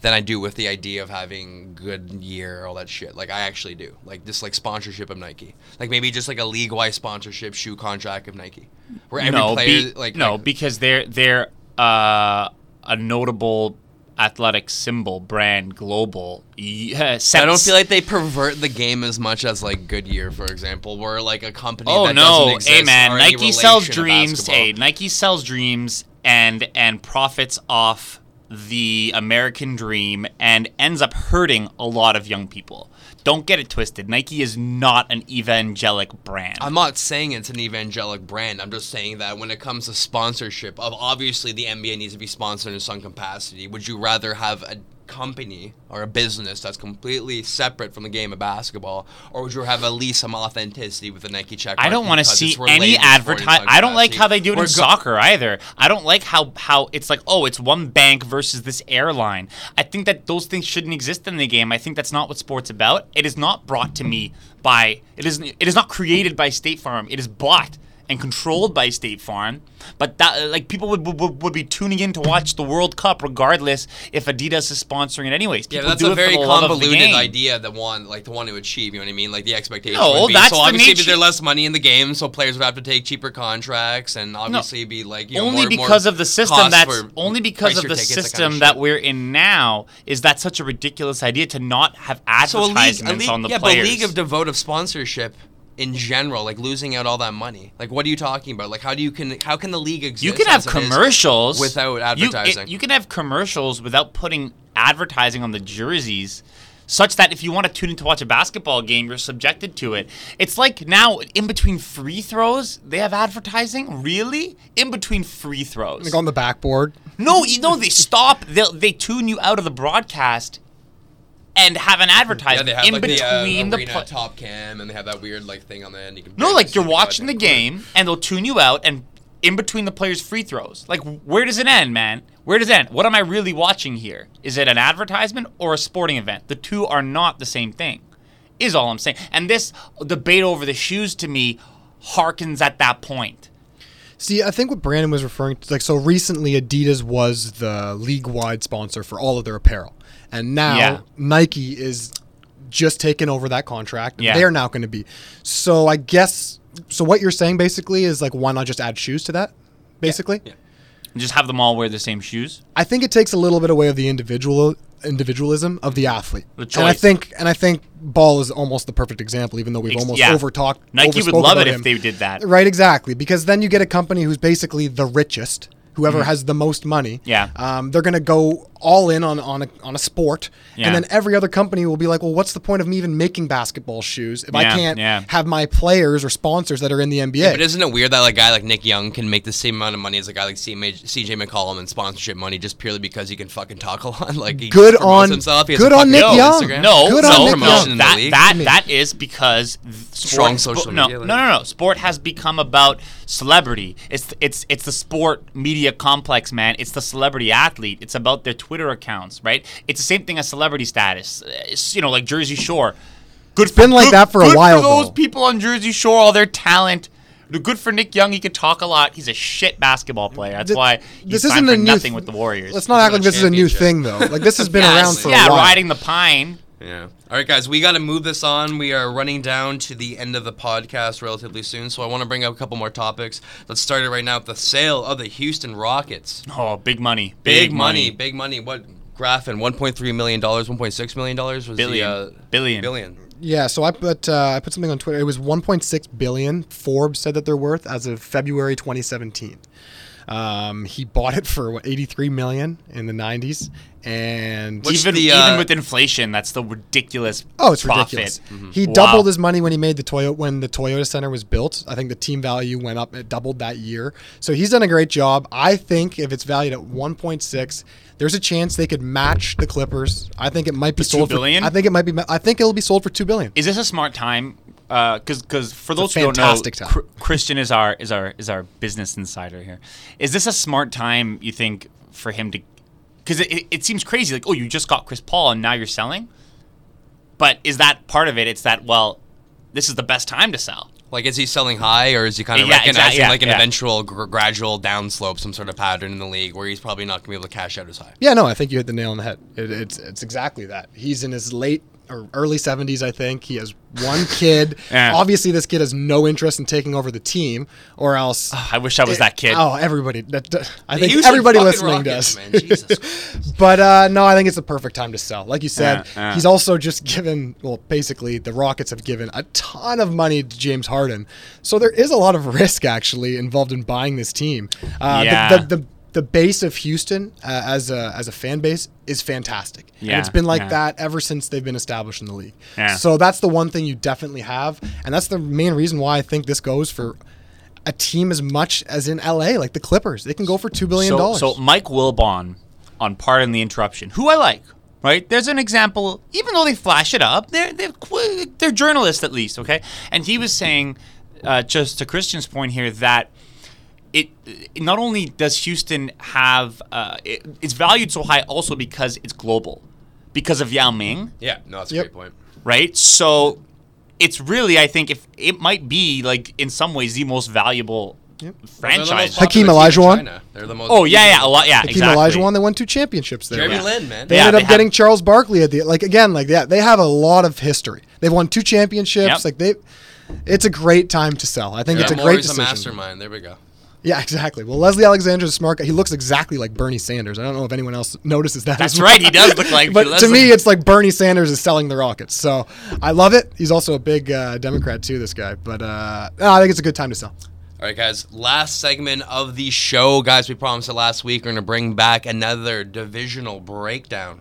S2: than I do with the idea of having Goodyear, all that shit. Like I actually do. Like this like sponsorship of Nike. Like maybe just like a league wide sponsorship shoe contract of Nike. Where every
S5: no,
S2: player
S5: be-
S2: like
S5: no,
S2: like-
S5: because they're they're uh, a notable athletic symbol, brand, global. Yeah,
S2: I don't feel like they pervert the game as much as like Goodyear, for example, where like a company
S5: Oh
S2: that
S5: no,
S2: doesn't exist
S5: hey man, Nike sells dreams. Hey, Nike sells dreams and and profits off the American dream and ends up hurting a lot of young people. Don't get it twisted. Nike is not an evangelic brand.
S2: I'm not saying it's an evangelic brand. I'm just saying that when it comes to sponsorship, of obviously the NBA needs to be sponsored in some capacity. Would you rather have a company or a business that's completely separate from the game of basketball, or would you have at least some authenticity with the Nike check?
S5: I don't want to see any advertise. I don't like how they do it
S2: We're
S5: in
S2: go-
S5: soccer either. I don't like how how it's like, oh, it's one bank versus this airline. I think that those things shouldn't exist in the game. I think that's not what sports about. It is not brought to me by it is it is not created by State Farm. It is bought and controlled by State Farm. But that like people would, would, would be tuning in to watch the World Cup regardless if Adidas is sponsoring it anyways.
S2: Yeah, that's a very
S5: the the
S2: convoluted idea that one like the one to achieve. You know what I mean? Like the expectation.
S5: No,
S2: would be.
S5: that's
S2: so
S5: the
S2: obviously
S5: nature-
S2: there's less money in the game, so players would have to take cheaper contracts, and obviously be like you know,
S5: only
S2: more- more
S5: because of the system that's only because of the
S2: tickets, that
S5: system
S2: kind of
S5: that we're in now is that such a ridiculous idea to not have
S2: so a league, a
S5: advertisements
S2: league
S5: on the
S2: yeah,
S5: players.
S2: but a league of devotive sponsorship in general, like losing out all that money. Like, what are you talking about? Like, how do you can how can the league exist?
S5: you can have
S2: as it is
S5: commercials
S2: without
S5: You- it-
S2: advertising?
S5: You, can have commercials without putting advertising on the jerseys. Such that if you want to tune in to watch a basketball game, you're subjected to it. It's like now in between free throws, they have advertising. Really? In between free throws?
S3: Like on the backboard.
S5: No, you know they stop. They they tune you out of the broadcast and have an
S2: yeah,
S5: advertisement
S2: they have
S5: in
S2: like
S5: between
S2: the, uh,
S5: the.
S2: arena
S5: pla-
S2: top cam, and they have that weird like thing on the end. You can
S5: no, like you're watching the
S2: goddamn
S5: game and they'll tune you out and in between the players' free throws. Like where does it end, man? Where does it end? What am I really watching here? Is it an advertisement or a sporting event? The two are not the same thing. Is all I'm saying. And this debate over the shoes to me harkens at that point.
S3: See, I think what Brandon was referring to, like, so recently Adidas was the league-wide sponsor for all of their apparel, and now
S5: Yeah.
S3: Nike is just taking over that contract.
S5: Yeah.
S3: They're now going to be. So I guess. So what you're saying basically is like, why not just add shoes to that? Basically,
S5: And just have them all wear the same shoes.
S3: I think it takes a little bit away of the individual individualism of the athlete.
S5: The
S3: And I think, and I think Ball is almost the perfect example, even though we've almost
S5: yeah.
S3: over talked.
S5: Nike would love it if they did that.
S3: Right, exactly. Because then you get a company who's basically the richest, whoever has the most money.
S5: Mm-hmm. Yeah.
S3: Um, they're going to go all in on, on, a, on a sport.
S5: Yeah.
S3: And then every other company will be like, well, what's the point of me even making basketball shoes if I can't
S5: yeah.
S3: have my players or sponsors that are in the NBA?
S2: Yeah, but isn't it weird that like, a guy like Nick Young can make the same amount of money as a guy like CJ McCollum in sponsorship money just purely because he can fucking talk a lot? Like he
S3: Good on-
S2: himself. He
S3: good on Nick
S2: show
S3: Young.
S2: Instagram.
S5: No,
S3: Good
S5: no,
S3: on Nick
S5: no,
S2: Young. in the
S5: that
S2: league.
S5: that that is because th- sport,
S2: Strong social
S5: no,
S2: media,
S5: No,
S2: like-
S5: no, no. Sport has become about celebrity. It's it's it's the sport media complex, man. It's the celebrity athlete. It's about their Twitter accounts, right? It's the same thing as celebrity status. It's, you know, like Jersey Shore. Good.
S3: been like that for a
S5: good
S3: while,
S5: For those
S3: though.
S5: people on Jersey Shore, all their talent. Good for Nick Young. He can talk a lot. He's a shit basketball player. That's
S3: Th-
S5: why he's
S3: this isn't a
S5: for
S3: new
S5: nothing
S3: th-
S5: with the Warriors.
S3: Let's not act like this is a new thing, though. Like this has been
S5: Yeah,
S3: around for
S5: yeah,
S3: a while.
S5: Yeah, riding the pine.
S2: Yeah. All right, guys, we got to move this on. We are running down to the end of the podcast relatively soon, so I want to bring up a couple more topics. Let's start it right now with the sale of the Houston Rockets.
S5: Oh, big money.
S2: Big, money, big money. What Graffin? One point three million dollars, one point six million dollars was
S5: Billion.
S2: the uh,
S5: Billion.
S2: billion.
S3: Yeah, so I put uh, I put something on Twitter. It was 1.6 billion. Forbes said that they're worth as of February 2017. Um, he bought it for what 83 million in the 90s, and
S2: What's
S5: even
S2: the, uh,
S5: even with inflation, that's the ridiculous.
S3: oh, it's
S5: profit.
S3: ridiculous. He
S5: Wow.
S3: doubled his money when he made the Toyota when the Toyota Center was built. I think the team value went up. It doubled that year. So he's done a great job. I think if it's valued at 1.6, there's a chance they could match the Clippers. I think it might be
S5: The
S3: sold
S5: billion?
S3: for. I think it might be. I think it'll be sold for two billion.
S5: Is this a smart time? Uh, because because for those
S3: a
S5: who don't know,
S3: fantastic time.
S5: Chr- Christian is our is our is our business insider here. Is this a smart time you think for him to? Because it, it, it seems crazy. Like oh, you just got Chris Paul and now you're selling. But is that part of it? It's that well, this is the best time to sell.
S2: Like, is he selling high, or is he kind of
S5: Yeah,
S2: recognizing
S5: exactly, yeah,
S2: like an
S5: yeah.
S2: eventual gr- gradual downslope, some sort of pattern in the league where he's probably not going to be able to cash out as high?
S3: Yeah, no, I think you hit the nail on the head. It, it's it's exactly that. He's in his late or early 70s, I think. He has one kid.
S5: Yeah.
S3: Obviously, this kid has no interest in taking over the team, or else.
S5: I wish I was that kid.
S3: Oh, everybody! That, that- I think
S2: Houston
S3: everybody listening
S2: Rockets,
S3: does.
S2: man. Jesus
S3: but uh, no, I think it's the perfect time to sell. Like you said,
S5: Yeah, yeah.
S3: he's also just given. Well, basically, the Rockets have given a ton of money to James Harden, so there is a lot of risk actually involved in buying this team. Uh,
S5: Yeah.
S3: the, the, the base of Houston uh, as a as a fan base is fantastic, and
S5: Yeah,
S3: it's been like
S5: yeah.
S3: that ever since they've been established in the league.
S5: Yeah.
S3: So that's the one thing you definitely have, and that's the main reason why I think this goes for. A team as much as in LA, like the Clippers, they can go for two billion dollars.
S5: so Mike Wilbon on Pardon the Interruption, who I like, right? There's an example. Even though they flash it up, they're they're they're journalists at least, okay? And he was saying, uh, just to Christian's point here, that it, it not only does Houston have uh, it, it's valued so high, also because it's global, because of Yao Ming
S2: Yeah, no, that's a
S3: Yep.
S2: great point.
S5: right? So it's really, I think, if it might be like in some ways the most valuable
S2: They're the most
S5: franchise.
S2: popular
S3: Hakeem Olajuwon?
S2: They're the most.
S5: Oh yeah, yeah, a lot, yeah,
S3: Hakeem
S5: exactly.
S3: Olajuwon, they won two championships there.
S2: Jeremy
S5: Yeah.
S2: Lin, man.
S3: They
S5: Yeah,
S3: ended
S5: they
S3: up getting Charles Barkley at the like again like yeah they have a lot of history. They've won two championships.
S5: Yep.
S3: Like they, it's a great time to sell. I think
S2: Yeah,
S3: it's a
S2: Morey's
S3: great
S2: a
S3: decision.
S2: mastermind. There we go.
S3: Yeah, exactly. Well, Leslie Alexander's a smart guy. He looks exactly like Bernie Sanders. I don't know if anyone else notices that.
S5: That's right, he does look like
S3: but to me, it's like Bernie Sanders is selling the rockets. So I love it. He's also a big uh, Democrat too. This guy, but uh, I think it's a good time to sell.
S2: All right, guys. Last segment of the show, guys. We promised it last week. We're gonna bring back another divisional breakdown.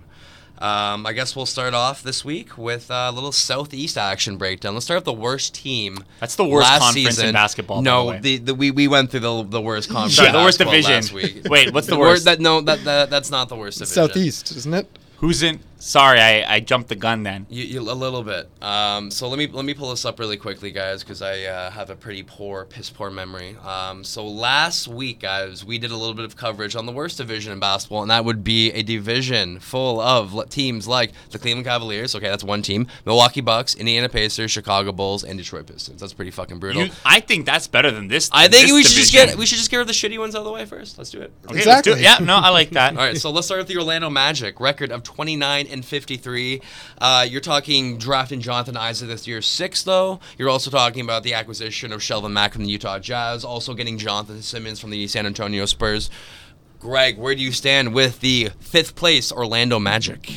S2: Um, I guess we'll start off this week with a little Southeast action breakdown. Let's start with the worst team.
S5: That's the worst
S2: last
S5: conference in
S2: season.
S5: basketball, by
S2: No,
S5: the way.
S2: the, the, we, we went through the, the worst conference.
S5: Sorry, the worst division.
S2: Last week.
S5: Wait, what's the
S2: wor-
S5: worst?
S2: That, no, that, that that's not the worst division.
S3: Southeast, isn't it?
S5: Who's in? Sorry, I, I jumped the gun then.
S2: You, you, a little bit. Um, so let me let me pull this up really quickly, guys, because I uh, have a pretty poor, piss poor memory. Um, so last week, guys, we did a little bit of coverage on the worst division in basketball, and that would be a division full of teams like the Cleveland Cavaliers. Okay, that's one team. Milwaukee Bucks, Indiana Pacers, Chicago Bulls, and Detroit Pistons. That's pretty fucking brutal.
S5: You, I think that's better than this.
S2: I think
S5: this
S2: we should just get we should just get rid of the shitty ones out of the way first. Let's do it.
S5: Okay, let's do it.
S3: Exactly.
S5: Yeah, no, I like that.
S2: All right, so let's start with the Orlando Magic record of 29 and 53. Uh, you're talking drafting Jonathan Isaac this year, six though. You're also talking about the acquisition of Shelvin Mack from the Utah Jazz, also getting Jonathan Simmons from the San Antonio Spurs. Greg, where do you stand with the fifth place Orlando Magic?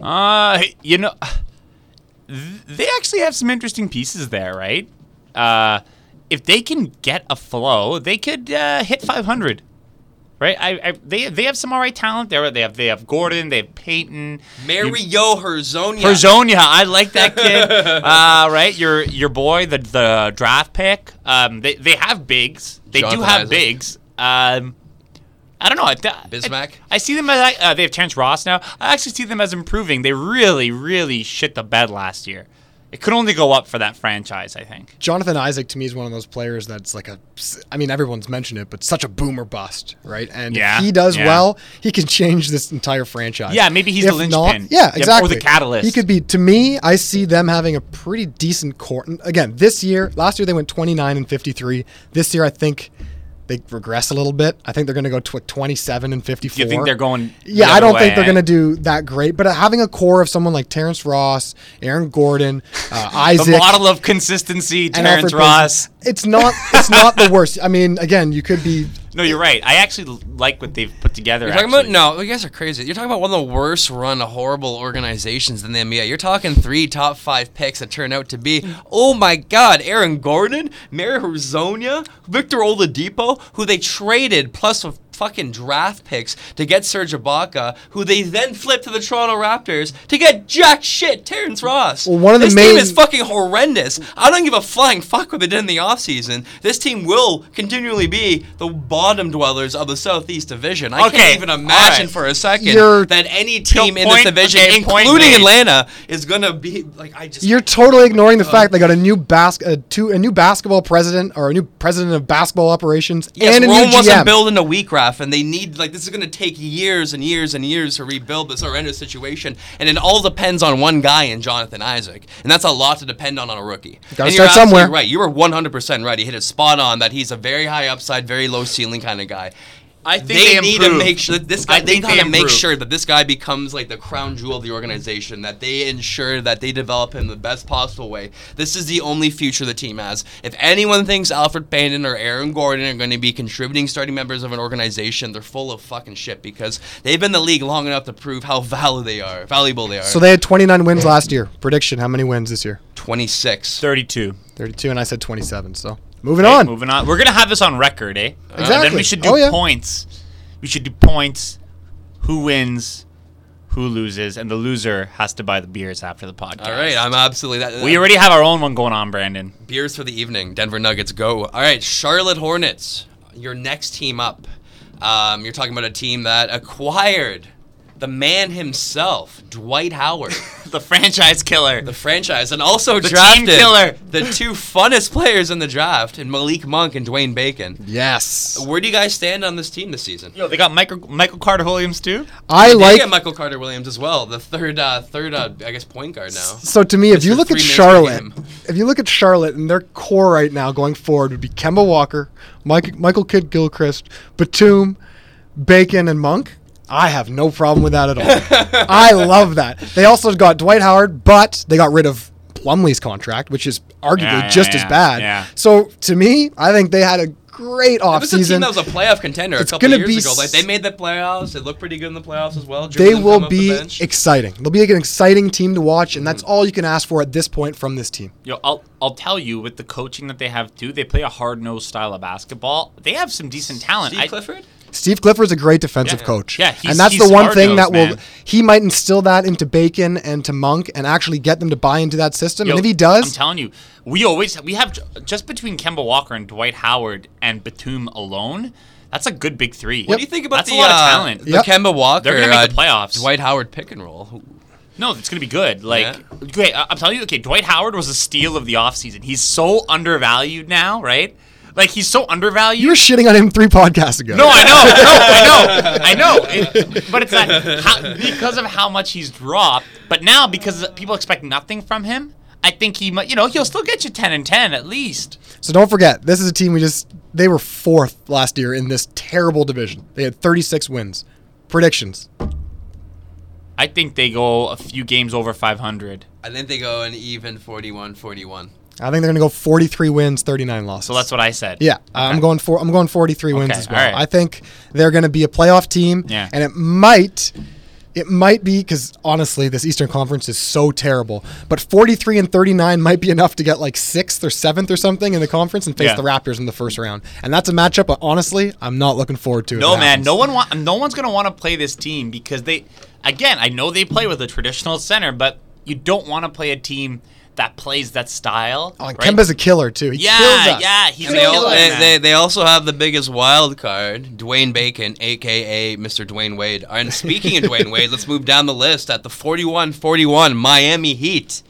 S5: Uh, you know, they actually have some interesting pieces there, right? Uh, if they can get a flow, they could uh, hit 500. Right, I, I they they have some all right talent there. They have they have Gordon, they have Payton,
S2: Mario Hezonja.
S5: Hezonja. I like that kid. uh, right, your your boy, the the draft pick. Um, they they have bigs. They
S2: Jonathan
S5: do have
S2: Isaac.
S5: bigs. Um, I don't know. I, I-
S2: Bismack?
S5: I, see them as uh, they have Terrence Ross now. I actually see them as improving. They really, really shit the bed last year. It could only go up for that franchise. I think.
S3: Jonathan Isaac to me is one of those players that's like a, I mean everyone's mentioned it, but such a boomer bust, right? And
S5: Yeah,
S3: if he does
S5: yeah.
S3: well, he can change this entire franchise.
S5: Yeah, maybe he's the
S3: If not-
S5: linchpin.
S3: yeah,
S5: Yep, or
S3: exactly.
S5: the catalyst.
S3: He could be. To me, I see them having a pretty decent court. Again, this year, last year they went 29 and 53. This year, I think they regress a little bit. I think they're going to go to 27 and 54.
S5: You think they're going?
S3: Yeah, I don't
S5: way,
S3: think they're
S5: eh?
S3: going to do that great. But having a core of someone like Terrence Ross, Aaron Gordon, uh, Isaac,
S5: The model of consistency, Terrence Ross.
S3: Payton, It's not. It's not the worst. I mean, again, you could be.
S5: No, you're right. I actually like what they've put together.
S2: You're talking
S5: actually.
S2: about no, you guys are crazy. You're talking about one of the worst run, horrible organizations in the NBA. You're talking three top five picks that turn out to be, oh my God, Aaron Gordon, Mary Hezonja, Victor Oladipo, who they traded plus a fucking draft picks to get Serge Ibaka, who they then flipped to the Toronto Raptors to get jack shit Terrence Ross.
S3: Well, one of the
S2: this
S3: main-
S2: team is fucking horrendous. I don't give a flying fuck what they did in the offseason. This team will continually be the bottom dwellers of the Southeast Division. I
S5: Okay,
S2: can't even imagine
S5: alright.
S2: for a 2nd
S3: You're-
S2: that any team in
S5: point-
S2: this division,
S5: okay,
S2: including. Atlanta, is gonna be like I just.
S3: You're totally ignoring the oh. fact they got a new bas- a, two, a new basketball president or a new president of basketball operations
S2: Yes,
S3: and a
S2: Rome
S3: new
S2: wasn't
S3: GM.
S2: building a weak ref, and they need like this is going to take years and years and years to rebuild this horrendous situation, and it all depends on one guy in Jonathan Isaac, and that's a lot to depend on on a rookie.
S3: Gotta start
S2: you're
S3: somewhere.
S2: Right, you were 100 percent right. He hit it spot on that he's a very high upside, very low ceiling kind of guy.
S5: I think
S2: they,
S5: they
S2: need to make sure that this
S5: I
S2: guy. They
S5: think they
S2: gotta make sure that this guy becomes like the crown jewel of the organization. That they ensure that they develop him the best possible way. This is the only future the team has. If anyone thinks Alfred Payton or Aaron Gordon are going to be contributing starting members of an organization, they're full of fucking shit because they've been in the league long enough to prove how valuable they are. Valuable they are.
S3: So they had 29 wins last year. Prediction: How many wins this year?
S2: 26.
S5: 32.
S3: 32, and I said 27. So moving
S5: Okay,
S3: on.
S5: Moving on. We're gonna have this on record, eh? And then
S3: Exactly.
S5: we should do
S3: Oh, yeah.
S5: points. We should do points. Who wins? Who loses? And the loser has to buy the beers after the podcast.
S2: All right, I'm absolutely that.
S5: we already have our own one going on, Brandon.
S2: beers for the evening. Denver Nuggets go. All right, Charlotte Hornets, your next team up. Um, you're talking about a team that acquired the man himself, Dwight Howard,
S5: the franchise killer.
S2: the franchise, and also
S5: The team
S2: drafted
S5: killer.
S2: the two funnest players in the draft, and Malik Monk and Dwayne Bacon.
S3: Yes.
S2: Where do you guys stand on this team this season?
S5: Yo, they got Michael Michael Carter Williams too.
S3: I
S2: They
S3: like
S2: get Michael Carter Williams as well, the third, uh, third, uh, I guess, point guard now.
S3: So to me, if you look at
S2: Three minutes per
S3: Charlotte, if you look at Charlotte and their core right now going forward would be Kemba Walker, Mike, Michael Kidd Gilchrist, Batum, Bacon, and Monk. I have no problem with that at all. I love that. They also got Dwight Howard, but they got rid of Plumlee's contract, which is arguably
S5: Yeah, yeah,
S3: just as bad.
S5: yeah.
S3: So to me, I think they had a great
S2: It was a team
S3: offseason.
S2: that was a playoff contender
S3: It's
S2: a couple
S3: gonna
S2: years
S3: be
S2: ago. Like they made the playoffs. They looked pretty good in the playoffs as well.
S3: They will
S2: them off the
S3: be exciting. They'll be an exciting team to watch, and that's mm-hmm. all you can ask for at this point from this team.
S5: Yo, I'll I'll tell you with the coaching that they have too. They play a hard nosed style of basketball. They have some decent talent.
S2: Steve
S5: I-
S2: Clifford.
S3: Steve Clifford's a great defensive
S5: Yeah.
S3: coach.
S5: Yeah, he's-
S3: and that's
S5: he's
S3: the one thing that will
S5: man.
S3: he might instill that into Bacon and to Monk and actually get them to buy into that system.
S5: Yo,
S3: and if he does, I'm
S5: telling you, we always we have just between Kemba Walker and Dwight Howard and Batum alone. That's a good big three.
S2: What do you think about
S5: That's
S2: the
S5: a lot of
S2: uh,
S5: talent.
S2: the
S3: Yep.
S2: Kemba Walker,
S5: They're gonna make the
S2: uh,
S5: playoffs.
S2: Dwight Howard pick and roll?
S5: No, it's gonna be good. Like,
S2: Yeah.
S5: okay, I- I'm telling you, okay, Dwight Howard was a steal of the offseason. He's so undervalued now, right? Like he's so undervalued.
S3: you were shitting on him three podcasts ago.
S5: No, I know, no, I know, I know. It, but it's not how, because of how much he's dropped. But now, because people expect nothing from him, I think he might. You know, he'll still get you ten and ten at least.
S3: So don't forget, this is a team we just they were fourth last year in this terrible division. They had 36 wins. Predictions.
S5: I think they go a few games over 500.
S2: I think they go an even 41-41.
S3: I think they're going to go 43 wins, 39 losses.
S5: So that's what I said.
S3: Yeah, I'm going for I'm going 43 wins as well.
S5: right.
S3: I think they're going to be a playoff team,
S5: Yeah.
S3: and it might it might be because honestly, this Eastern Conference is so terrible. But 43 and 39 might be enough to get like sixth or seventh or something in the conference and face
S5: Yeah.
S3: the Raptors in the first round. And that's a matchup. But honestly, I'm not looking forward to it.
S5: No man,
S3: happens.
S5: no one want, no one's gonna want to play this team because they, again, I know they play with a traditional center, but you don't want to play a team that plays that style.
S3: Oh, and
S5: right?
S3: Kemba's a killer too. He kills
S5: yeah,
S3: us.
S5: yeah, he's
S2: And
S5: a
S2: they, al-
S5: killer,
S2: they, they, they also have the biggest wild card, Dwayne Bacon, aka Mr. Dwyane Wade. And speaking of Dwyane Wade, let's move down the list at the 41-41 Miami Heat.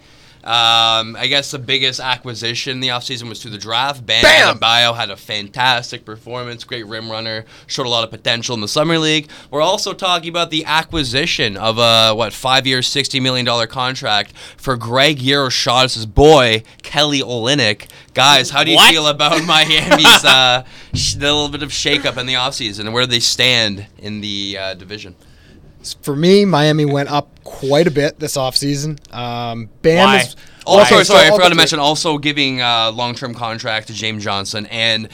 S2: Um, I guess the biggest acquisition in the offseason was through the draft. Bam,
S3: Bam!
S2: Adebayo had a fantastic performance, great rim runner, showed a lot of potential in the summer league. We're also talking about the acquisition of a what five year, sixty million dollar contract for Greg Yeroshadas' boy Kelly Olynyk. Guys, how do you
S5: What?
S2: feel about Miami's uh, sh- little bit of shakeup in the offseason and where they stand in the uh, division?
S3: For me, Miami went up quite a bit this offseason. Um, Bam
S5: Why?
S3: is
S2: Oh,
S3: Okay,
S2: sorry,
S3: so
S2: sorry. I forgot to mention also giving uh, long-term contract to James Johnson and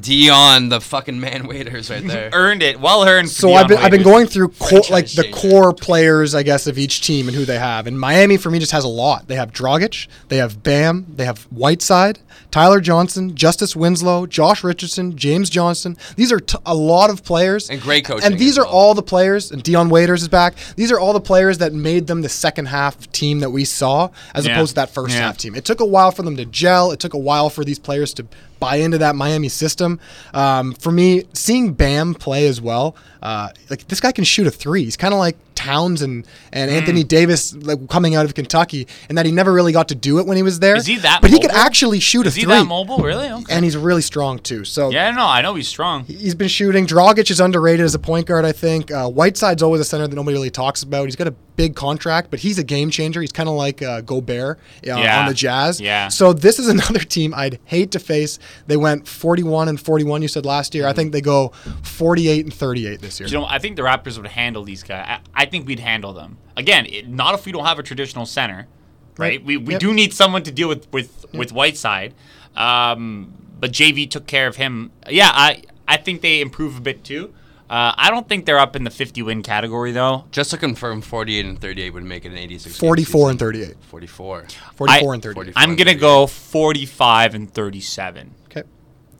S2: Dion, the fucking man waiters right there.
S5: earned it, well earned.
S3: So I've been I've been going through core,
S2: Franchise
S3: like the
S2: changer.
S3: core players, I guess, of each team and who they have. And Miami for me just has a lot. They have Dragic, they have Bam, they have Whiteside, Tyler Johnson, Justice Winslow, Josh Richardson, James Johnson. These are t- a lot of players
S2: And great coaching
S3: And these
S2: as
S3: are
S2: well.
S3: all the players. And Dion Waiters is back. These are all the players that made them the second half team that we saw, as
S5: Yeah.
S3: opposed to that first
S5: Yeah.
S3: half team. It took a while for them to gel. It took a while for these players to buy into that Miami system. Um, for me, seeing Bam play as well, uh, like this guy can shoot a three. He's kind of like Towns and, and Anthony
S5: Hmm.
S3: Davis, like coming out of Kentucky, and that he never really got to do it when he was there.
S5: Is he that
S3: But he could actually shoot
S5: Is
S3: a
S5: he
S3: three,
S5: that mobile? Really? Okay.
S3: and he's really strong too. So
S5: yeah, no, I know he's strong.
S3: He's been shooting. Dragic is underrated as a point guard, I think. Uh, Whiteside's always a center that nobody really talks about. He's got a big contract, but he's a game changer. He's kind of like uh, Gobert uh,
S5: Yeah.
S3: on the Jazz.
S5: Yeah.
S3: So this is another team I'd hate to face. They went 41 and 41. You said last year. I think they go 48 and 38 this year.
S5: You know, I think the Raptors would handle these guys. I, I think we'd handle them. Again, it, not if we don't have a traditional center, right?
S3: Right.
S5: We, we
S3: Yep.
S5: do need someone to deal with with with Whiteside. Um, but JV took care of him. Yeah, I I think they improve a bit too. Uh, I don't think they're up in the 50 win category though.
S2: Just to confirm, 48 and 38 would make it an 86.
S3: 44
S2: season.
S3: and 38.
S2: 44.
S3: 44
S5: I-
S3: and 38.
S2: 40.
S5: I'm gonna go 45 and 37.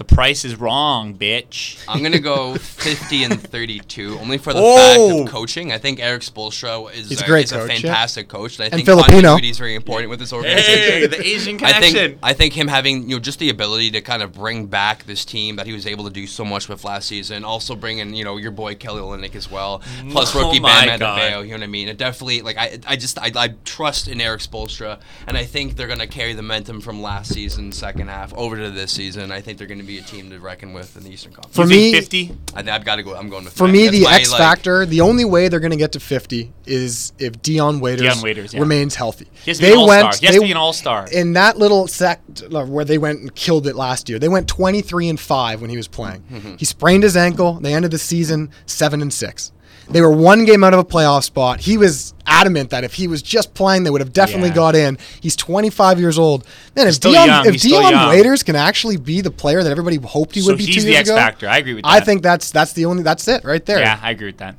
S3: Okay.
S5: The price is wrong, bitch.
S2: I'm gonna go 50 and 32, only for the
S5: Oh!
S2: fact of oh! coaching. I think Erik Spoelstra is,
S3: He's a
S2: a,
S3: great
S2: is
S3: coach,
S2: a
S3: yeah.
S2: fantastic coach, and I
S3: And
S2: think
S3: Filipino.
S2: continuity is very important with this organization.
S5: Hey, the Asian connection.
S2: I think I think him having you know just the ability to kind of bring back this team that he was able to do so much with last season. Also bringing you know your boy Kelly Olynyk as well, plus
S5: Oh
S2: rookie
S5: my
S2: Bam
S5: God.
S2: Adebayo. You know what I mean? It definitely like I I just I, I trust in Erik Spoelstra, and I think they're gonna carry the momentum from last season second half over to this season. I think they're gonna be a team to reckon with in the Eastern Conference.
S3: For me-
S5: 50?
S2: I, I've got to go. I'm going with
S3: For
S2: that.
S3: me,
S2: That's
S3: the
S2: my,
S3: X
S2: like-
S3: factor, the only way they're going to get to 50 is if Dion Waiters,
S5: Dion Waiters, yeah.
S3: remains healthy.
S5: He has to be an all-star. He has to be an all-star.
S3: in that little sect where they went and killed it last year. They went 23 and 5 when he was playing.
S5: Mm-hmm.
S3: he sprained his ankle. They ended the season 7 and 6. They were one game out of a playoff spot. He was adamant that if he was just playing, they would have definitely
S5: Yeah.
S3: got in. He's 25 years old. Man, if
S5: still
S3: Dion,
S5: young.
S3: if Dion. Waiters can actually be the player that everybody hoped he
S5: So
S3: would be
S5: he's
S3: two
S5: the
S3: years
S5: X
S3: ago,
S5: factor. I agree with that.
S3: I think that's that's the only that's it right there.
S5: Yeah, I agree with that.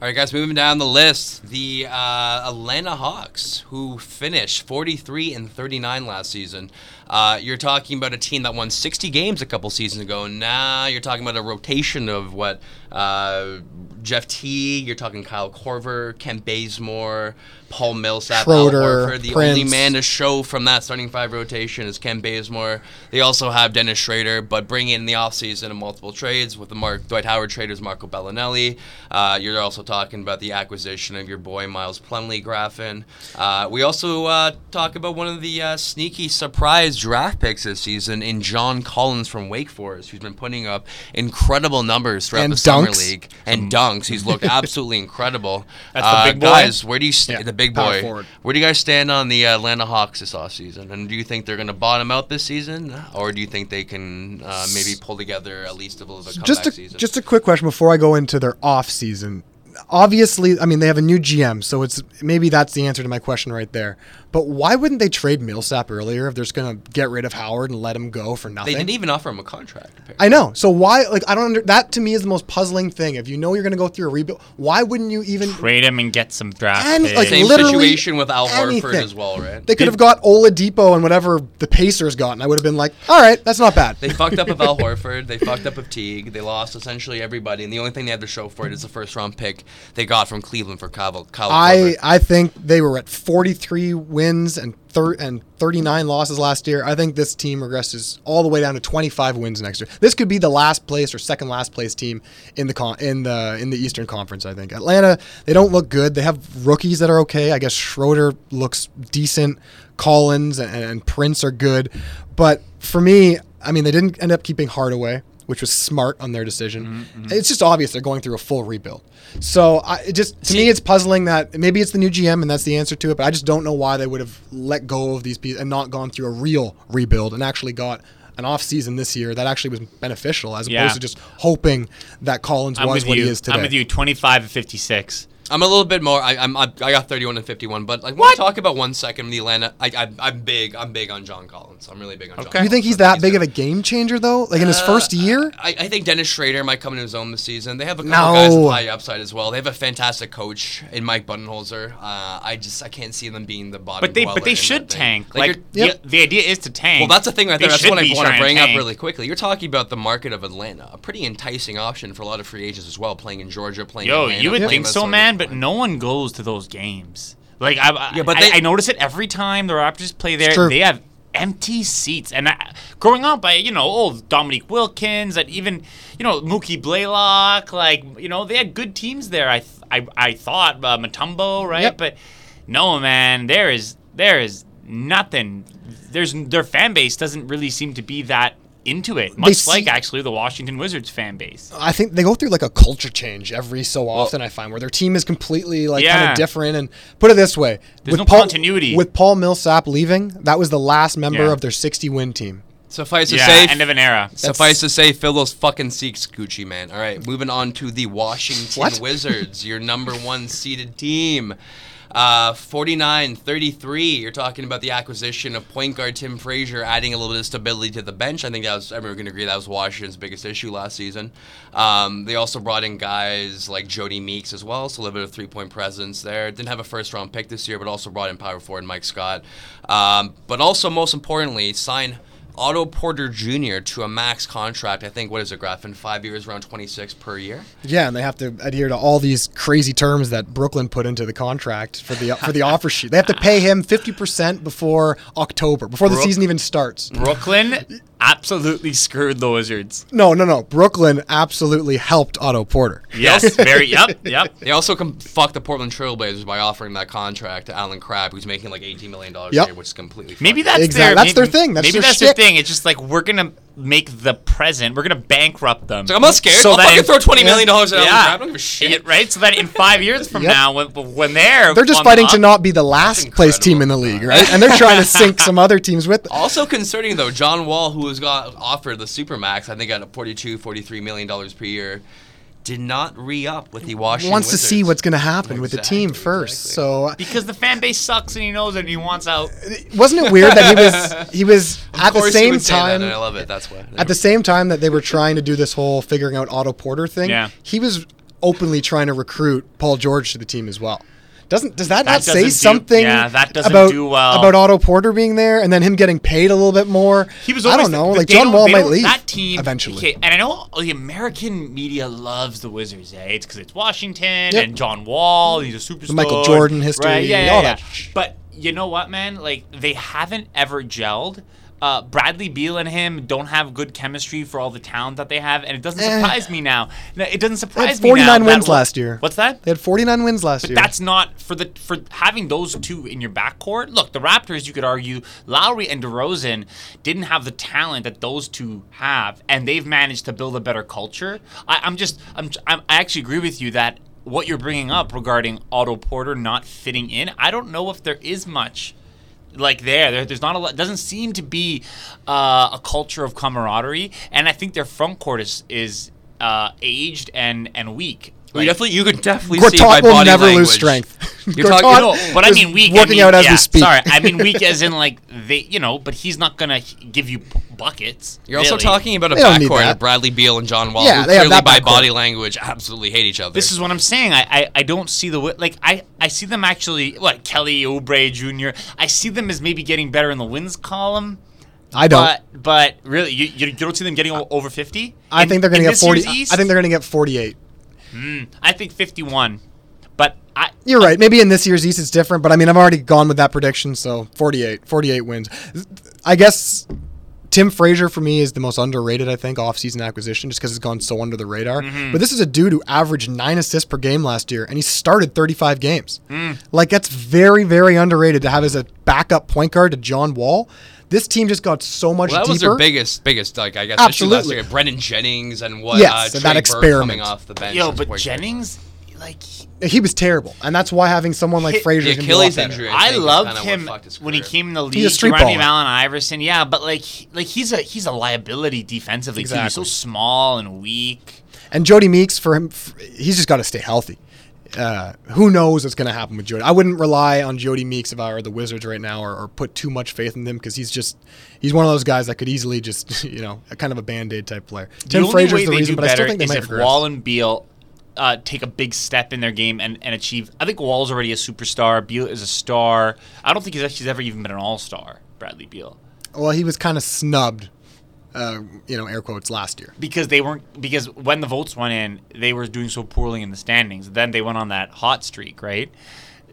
S2: All right, guys, moving down the list, the uh, Atlanta Hawks, who finished 43 and 39 last season. Uh, you're talking about a team that won 60 games a couple seasons ago. Now you're talking about a rotation of what uh, Jeff Teague. You're talking Kyle Korver, Kent Bazemore, Paul Millsap, Al
S3: Schroeder,
S2: Horford. The only man to show from that starting five rotation is Kent Bazemore. They also have Dennis Schröder, but bring in the offseason in multiple trades with the Mark Dwight Howard traders, Marco Belinelli. Uh, you're also talking about the acquisition of your boy Miles Plumlee Graffin. Uh, we also uh, talk about one of the uh, sneaky surprise draft picks this season in John Collins from Wake Forest, who's been putting up incredible numbers throughout
S3: And
S2: the summer league and dunks. He's looked absolutely incredible.
S5: That's the
S2: Uh,
S5: big boy?
S2: guys. Where do you st-
S3: Yeah,
S2: the big boy?
S3: forward.
S2: Where do you guys stand on the Atlanta Hawks this offseason? And do you think they're going to bottom out this season, or do you think they can uh, maybe pull together at least a little bit of a comeback
S3: just a,
S2: season?
S3: just a quick question before I go into their off season. Obviously, I mean they have a new GM, so it's maybe that's the answer to my question right there. But why wouldn't they trade Millsap earlier if they're just going to get rid of Howard and let him go for nothing?
S2: they didn't even offer him a contract. apparently.
S3: I know. So why? Like I don't. Under, that to me is the most puzzling thing. If you know you're going to go through a rebuild, why wouldn't you even?
S5: Trade him and get some draft
S3: And,
S5: picks.
S3: like,
S2: Same
S3: literally
S2: situation with Al Horford
S3: anything.
S2: as well, right?
S3: They could have got Oladipo and whatever the Pacers got, and I would have been like, all right, that's not bad.
S2: They fucked up with Al Horford. They fucked up with Teague. They lost essentially everybody, and the only thing they had to show for it is the first round pick they got from Cleveland for Kyle. Kyle
S3: I
S2: Korver.
S3: I think they were at 43 wins and thir- and 39 losses last year. I think this team regresses all the way down to 25 wins next year. This could be the last place or second last place team in the con- in the in the Eastern Conference. I think Atlanta they don't look good. They have rookies that are okay. I guess Schroeder looks decent. Collins and, and Prince are good, but for me, I mean they didn't end up keeping Hardaway. Which was smart on their decision. Mm-hmm, mm-hmm. It's just obvious they're going through a full rebuild. So I, it just to me, it's puzzling that maybe it's the new GM and that's the answer to it. But I just don't know why they would have let go of these people and not gone through a real rebuild and actually got an off season this year that actually was beneficial as
S5: Yeah.
S3: opposed to just hoping that Collins
S5: I'm
S3: was what
S5: you.
S3: he is today.
S5: I'm with you. 25 and 56.
S2: I'm a little bit more. I, I'm. I got 31 and 51, but like, want to talk about one second the Atlanta. I, I, I'm big. I'm big on John Collins. I'm really big on. John
S5: Okay.
S3: You think he's that big of a game changer though? Like in his
S2: Uh,
S3: first year?
S2: I, I think Dennis Schröder might come into his own this season. They have a couple
S3: No.
S2: guys with high upside as well. They have a fantastic coach in Mike Budenholzer. Uh, I just I can't see them being the bottom.
S5: But they but they should tank.
S2: Like,
S5: Like,
S3: Yep.
S5: the, the idea is to tank.
S2: well, that's the thing right
S5: They
S2: there. That's what I
S5: be
S2: want to bring up really quickly. You're talking about the market of Atlanta, a pretty enticing option for a lot of free agents as well, playing in Georgia, playing. in
S5: Yo,
S2: Atlanta,
S5: you would
S2: playing
S5: think so, man, but no one goes to those games. Like I,
S2: Yeah, but
S5: I,
S2: they-
S5: I notice it every time the Raptors play there. They have empty seats, and I, growing up, I you know, old Dominique Wilkins, and even you know Mookie Blaylock, like you know they had good teams there. I th- I, I thought uh, Mutombo, right?
S3: Yep.
S5: But no, man, there is there is nothing. There's their fan base doesn't really seem to be that into it. Much
S3: see-
S5: like actually the Washington Wizards fan base.
S3: I think they go through like a culture change every so often. I find where their team is completely like kind of different. And put it this way,
S5: There's no
S3: Paul,
S5: continuity.
S3: With Paul Millsap leaving, that was the last member
S5: Yeah.
S3: of their 60 win team.
S2: Suffice to
S5: Yeah,
S2: say,
S5: end of an era.
S2: Suffice to say, fill those fucking seats, Gucci Mane. All right, moving on to the Washington
S3: What?
S2: Wizards, your number one seeded team. Uh, 49 33. You're talking about the acquisition of point guard Tim Frazier, adding a little bit of stability to the bench. I think that was, everyone can agree that was Washington's biggest issue last season. Um, they also brought in guys like Jody Meeks as well, so a little bit of three point presence there. Didn't have a first round pick this year, but also brought in power forward Mike Scott. Um, but also, most importantly, sign Otto Porter Jr. to a max contract. I think what is it, Graf? In five years, around twenty six per year.
S3: Yeah, and they have to adhere to all these crazy terms that Brooklyn put into the contract for the for the offer sheet. They have to pay him fifty percent before October, before the season even starts.
S5: Brooklyn absolutely screwed the Wizards.
S3: No, no, no. Brooklyn absolutely helped Otto Porter.
S5: Yes, very. Yep, yep.
S2: They also com- fucked the Portland Trailblazers by offering that contract to Allen Crabbe, who's making like eighteen million dollars
S3: Yep.
S2: a year, which is completely
S5: Maybe
S2: fucked.
S5: that's
S3: Exact-
S5: their
S3: that's their thing. That's
S5: maybe
S3: their
S5: that's
S3: shtick.
S5: their thing. It's just like we're gonna make the present. We're gonna bankrupt them.
S2: Like, I'm not scared. I'll
S5: that
S2: fucking
S5: in-
S2: throw twenty million dollars at Allen
S5: Yeah.
S2: I don't give a shit.
S5: Right. So that in five years from
S3: Yep.
S5: now, when when they're
S3: They're just
S5: on the
S3: fighting to not be the last place team in the league, right? And they're trying to sink some other teams with them.
S2: Also concerning though, John Wall, who has got offered the supermax, I think at 42, 43 million dollars per year, did not re-up with the Washington.
S3: He wants to see what's going to happen with the team first.
S2: exactly.
S3: So uh,
S5: because the fan base sucks and he knows it and he wants out.
S3: wasn't it weird that he was he was
S2: Of
S3: at the
S2: course he
S3: same
S2: would say that,
S3: time
S2: and I love it. That's why.
S3: at the same time that they were trying to do this whole figuring out Otto Porter thing,
S5: Yeah.
S3: he was openly trying to recruit Paul George to the team as well. Doesn't does that,
S5: That
S3: not say
S5: do-
S3: something
S5: yeah, that doesn't
S3: about
S5: do well.
S3: about Otto Porter being there and then him getting paid a little bit more?
S5: He was.
S3: I don't know.
S5: the-
S3: like John Wall might leave
S5: That team
S3: eventually.
S5: okay, and I know the American media loves the Wizards. Eh? It's because it's Washington
S3: Yep.
S5: and John Wall. He's a superstar.
S3: Michael Jordan history,
S5: right? Yeah, yeah,
S3: all
S5: yeah.
S3: that
S5: But you know what, man? Like they haven't ever gelled. Uh, Bradley Beal and him don't have good chemistry for all the talent that they have, and it doesn't
S3: Eh.
S5: surprise me now. No, It doesn't surprise me now.
S3: 49 wins
S5: wa-
S3: last year.
S5: What's that?
S3: They had 49 wins last year.
S5: That's not for the for having those two in your backcourt. Look, the Raptors, you could argue Lowry and DeRozan didn't have the talent that those two have, and they've managed to build a better culture. I, I'm just, I'm, I'm, I actually agree with you that what you're bringing up regarding Otto Porter not fitting in, I don't know if there is much like there. there there's not a lot. Doesn't seem to be uh, a culture of camaraderie, and I think their front court is is uh, aged and and weak.
S2: You
S5: Like-
S2: definitely, you could definitely see by
S3: Gortat will
S2: body
S3: never
S2: language.
S3: lose strength.
S2: You're
S3: Gortat
S2: talking-
S5: No, but I mean weak. I
S3: Working
S5: mean-
S3: out as
S5: yeah,
S3: we speak.
S5: Sorry, I mean weak as in like they, you know, but he's not gonna give you buckets.
S2: You're also talking about a
S3: They
S2: backcourt of Bradley Beal and John Wall,
S3: Yeah,
S2: who
S3: they
S2: clearly
S3: that
S2: by
S3: backcourt.
S2: body language absolutely hate each other.
S5: This is what I'm saying. I, I, I don't see the wi- like I, I see them actually what Kelly Oubre Jr. I see them as maybe getting better in the wins column.
S3: I don't.
S5: But but really, you, you, you don't see them getting over 50.
S3: I think they're going to get 40. I think they're going to get 48.
S5: I think 51. But I
S3: You're right. Maybe in this year's East it's different, but I mean, I've already gone with that prediction, so 48, 48 wins. I guess Tim Frazier for me is the most underrated, I think, off-season acquisition just because it's gone so under the radar.
S5: Mm-hmm.
S3: But this is a dude who averaged nine assists per game last year, and he started 35 games.
S5: Mm.
S3: Like that's very, very underrated to have as a backup point guard to John Wall. This team just got so much
S2: well, that
S3: deeper.
S2: was their biggest, biggest like I guess issue last
S3: Absolutely.
S2: year. Brandon Jennings and what?
S3: Yes,
S2: uh,
S3: and
S2: Trey
S3: that
S2: Burke
S3: experiment.
S2: coming off the bench.
S5: yo, but
S2: point guard.
S5: Jennings, like
S3: he was terrible, and that's why having someone like
S5: Hit-
S3: Frazier
S2: the
S3: can be a lot
S2: Achilles injury.
S5: I
S2: think,
S5: loved him when he came in the league.
S3: He's a
S5: He
S3: street
S5: reminded
S3: baller.
S5: Allen Iverson, yeah, but like like he's a he's a liability defensively too. He's so small and weak.
S3: And Jody Meeks for him, f- he's just got to stay healthy. Uh, who knows what's going to happen with Jody? I wouldn't rely on Jody Meeks if I were the Wizards right now, or, or put too much faith in him because he's just he's one of those guys that could easily just you know a kind of a band aid type player.
S5: The
S3: Tim Frazier's the
S5: they
S3: reason, but I still
S5: better
S3: think they
S5: is
S3: might
S5: if
S3: regress.
S5: Wall and Beal uh, take a big step in their game and, and achieve. I think Wall's already a superstar. Beal is a star. I don't think he's actually ever even been an all star. Bradley Beal.
S3: well, he was kind of snubbed, uh, you know, air quotes last year.
S5: because they weren't because when the votes went in, they were doing so poorly in the standings. Then they went on that hot streak, right?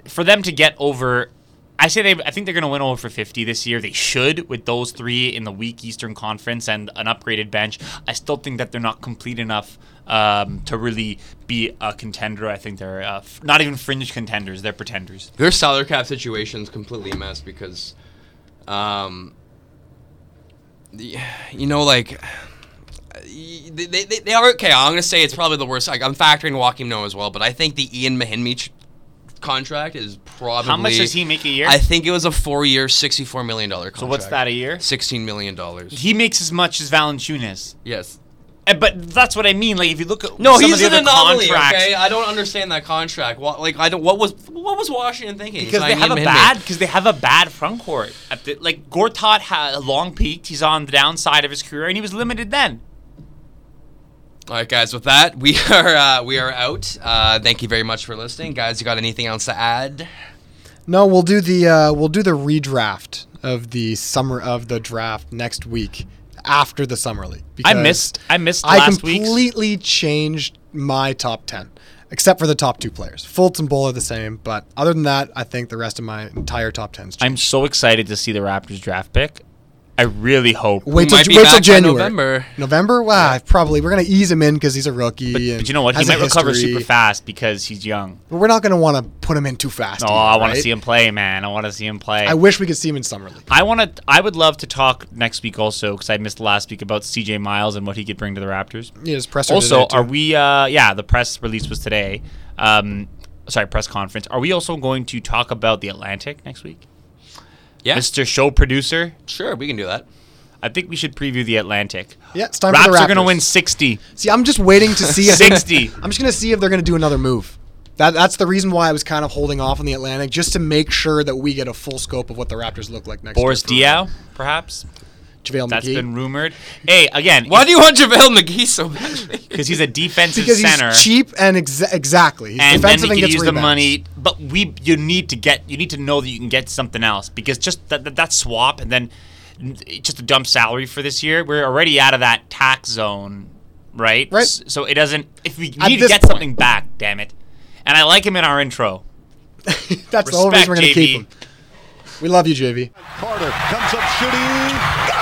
S5: For them to get over, I say they. I think they're going to win over fifty this year. They should with those three in the weak Eastern Conference and an upgraded bench. I still think that they're not complete enough um, to really be a contender. I think they're uh, f- not even fringe contenders. They're pretenders.
S2: Their salary cap situation is completely a mess because, um, the- you know, like. They, they, they- are okay. I'm gonna say it's probably the worst. Like I'm factoring Noah as well, but I think the Ian Mahinmi contract is probably.
S5: How much does he make a year?
S2: I think it was a four-year, sixty-four million dollar contract.
S5: so what's that a year?
S2: Sixteen million dollars.
S5: He makes as much as Valanciunas.
S2: Yes.
S5: But that's what I mean. Like if you look at
S2: No,
S5: some
S2: he's
S5: of the
S2: an
S5: other
S2: anomaly.
S5: contracts,
S2: Okay, I don't understand that contract. What, like, I don't. What was what was Washington thinking?
S5: because they have a bad because they have a bad front court. At the, like Gortat had a long peaked. He's on the downside of his career, and he was limited then.
S2: All right, guys. With that, we are uh, we are out. Uh, thank you very much for listening, guys. You got anything else to add?
S3: No, we'll do the uh, we'll do the redraft of the summer of the draft next week after the summer league.
S5: I missed. I missed
S3: I
S5: last week's.
S3: completely changed my top ten, except for the top two players. Fultz and Ball are the same, but other than that, I think the rest of my entire top tens.
S5: I'm so excited to see the Raptors draft pick. I really hope.
S3: Wait till,
S2: might be
S3: wait till
S2: back by
S3: January.
S2: November.
S3: November? Wow, probably. We're gonna ease him in because he's a rookie.
S5: But,
S3: and
S5: but you know what? He
S3: has a
S5: might recover super fast because he's young.
S3: But we're not gonna want to put him in too fast.
S5: Oh,
S3: either,
S5: I want to see him play, man. I want to see him play.
S3: I wish we could see him in summer league.
S5: I want to. I would love to talk next week also because I missed last week about C.J. Miles and what he could bring to the Raptors.
S3: Yeah, his presser
S5: Also,
S3: today,
S5: are we? Uh, yeah, the press release was today. Um, sorry, press conference. Are we also going to talk about the Atlantic next week?
S2: Yeah,
S5: Mr. Show Producer.
S2: sure, we can do that.
S5: I think we should preview the Atlantic.
S3: Yeah, it's time
S5: Raps
S3: for the Raptors.
S5: are going to win 60.
S3: See, I'm just waiting to see
S5: 60.
S3: I'm just gonna see if they're gonna do another move. That that's the reason why I was kind of holding off on the Atlantic, just to make sure that we get a full scope of what the Raptors look like next
S5: Boris
S3: year.
S5: Diaw, perhaps.
S3: JaVale
S5: That's
S3: McGee.
S5: been rumored. Hey, again,
S2: Why do you want JaVale McGee so badly?
S5: because he's a defensive
S3: because
S5: center.
S3: he's cheap and exa- exactly. He's
S5: and then
S3: defensive
S5: he
S3: and
S5: can
S3: gets
S5: use the
S3: rebounds.
S5: money. But we, you need to get, you need to know that you can get something else because just that, that, that swap and then just a dump salary for this year. We're already out of that tax zone, right?
S3: Right.
S5: S- So it doesn't. If we
S3: At
S5: need to
S3: this
S5: get
S3: point.
S5: something back, damn it. And I like him in our intro.
S3: That's the only reason we're gonna
S5: Respect,
S3: keep him. We love you, JV.
S1: Carter comes up shooting.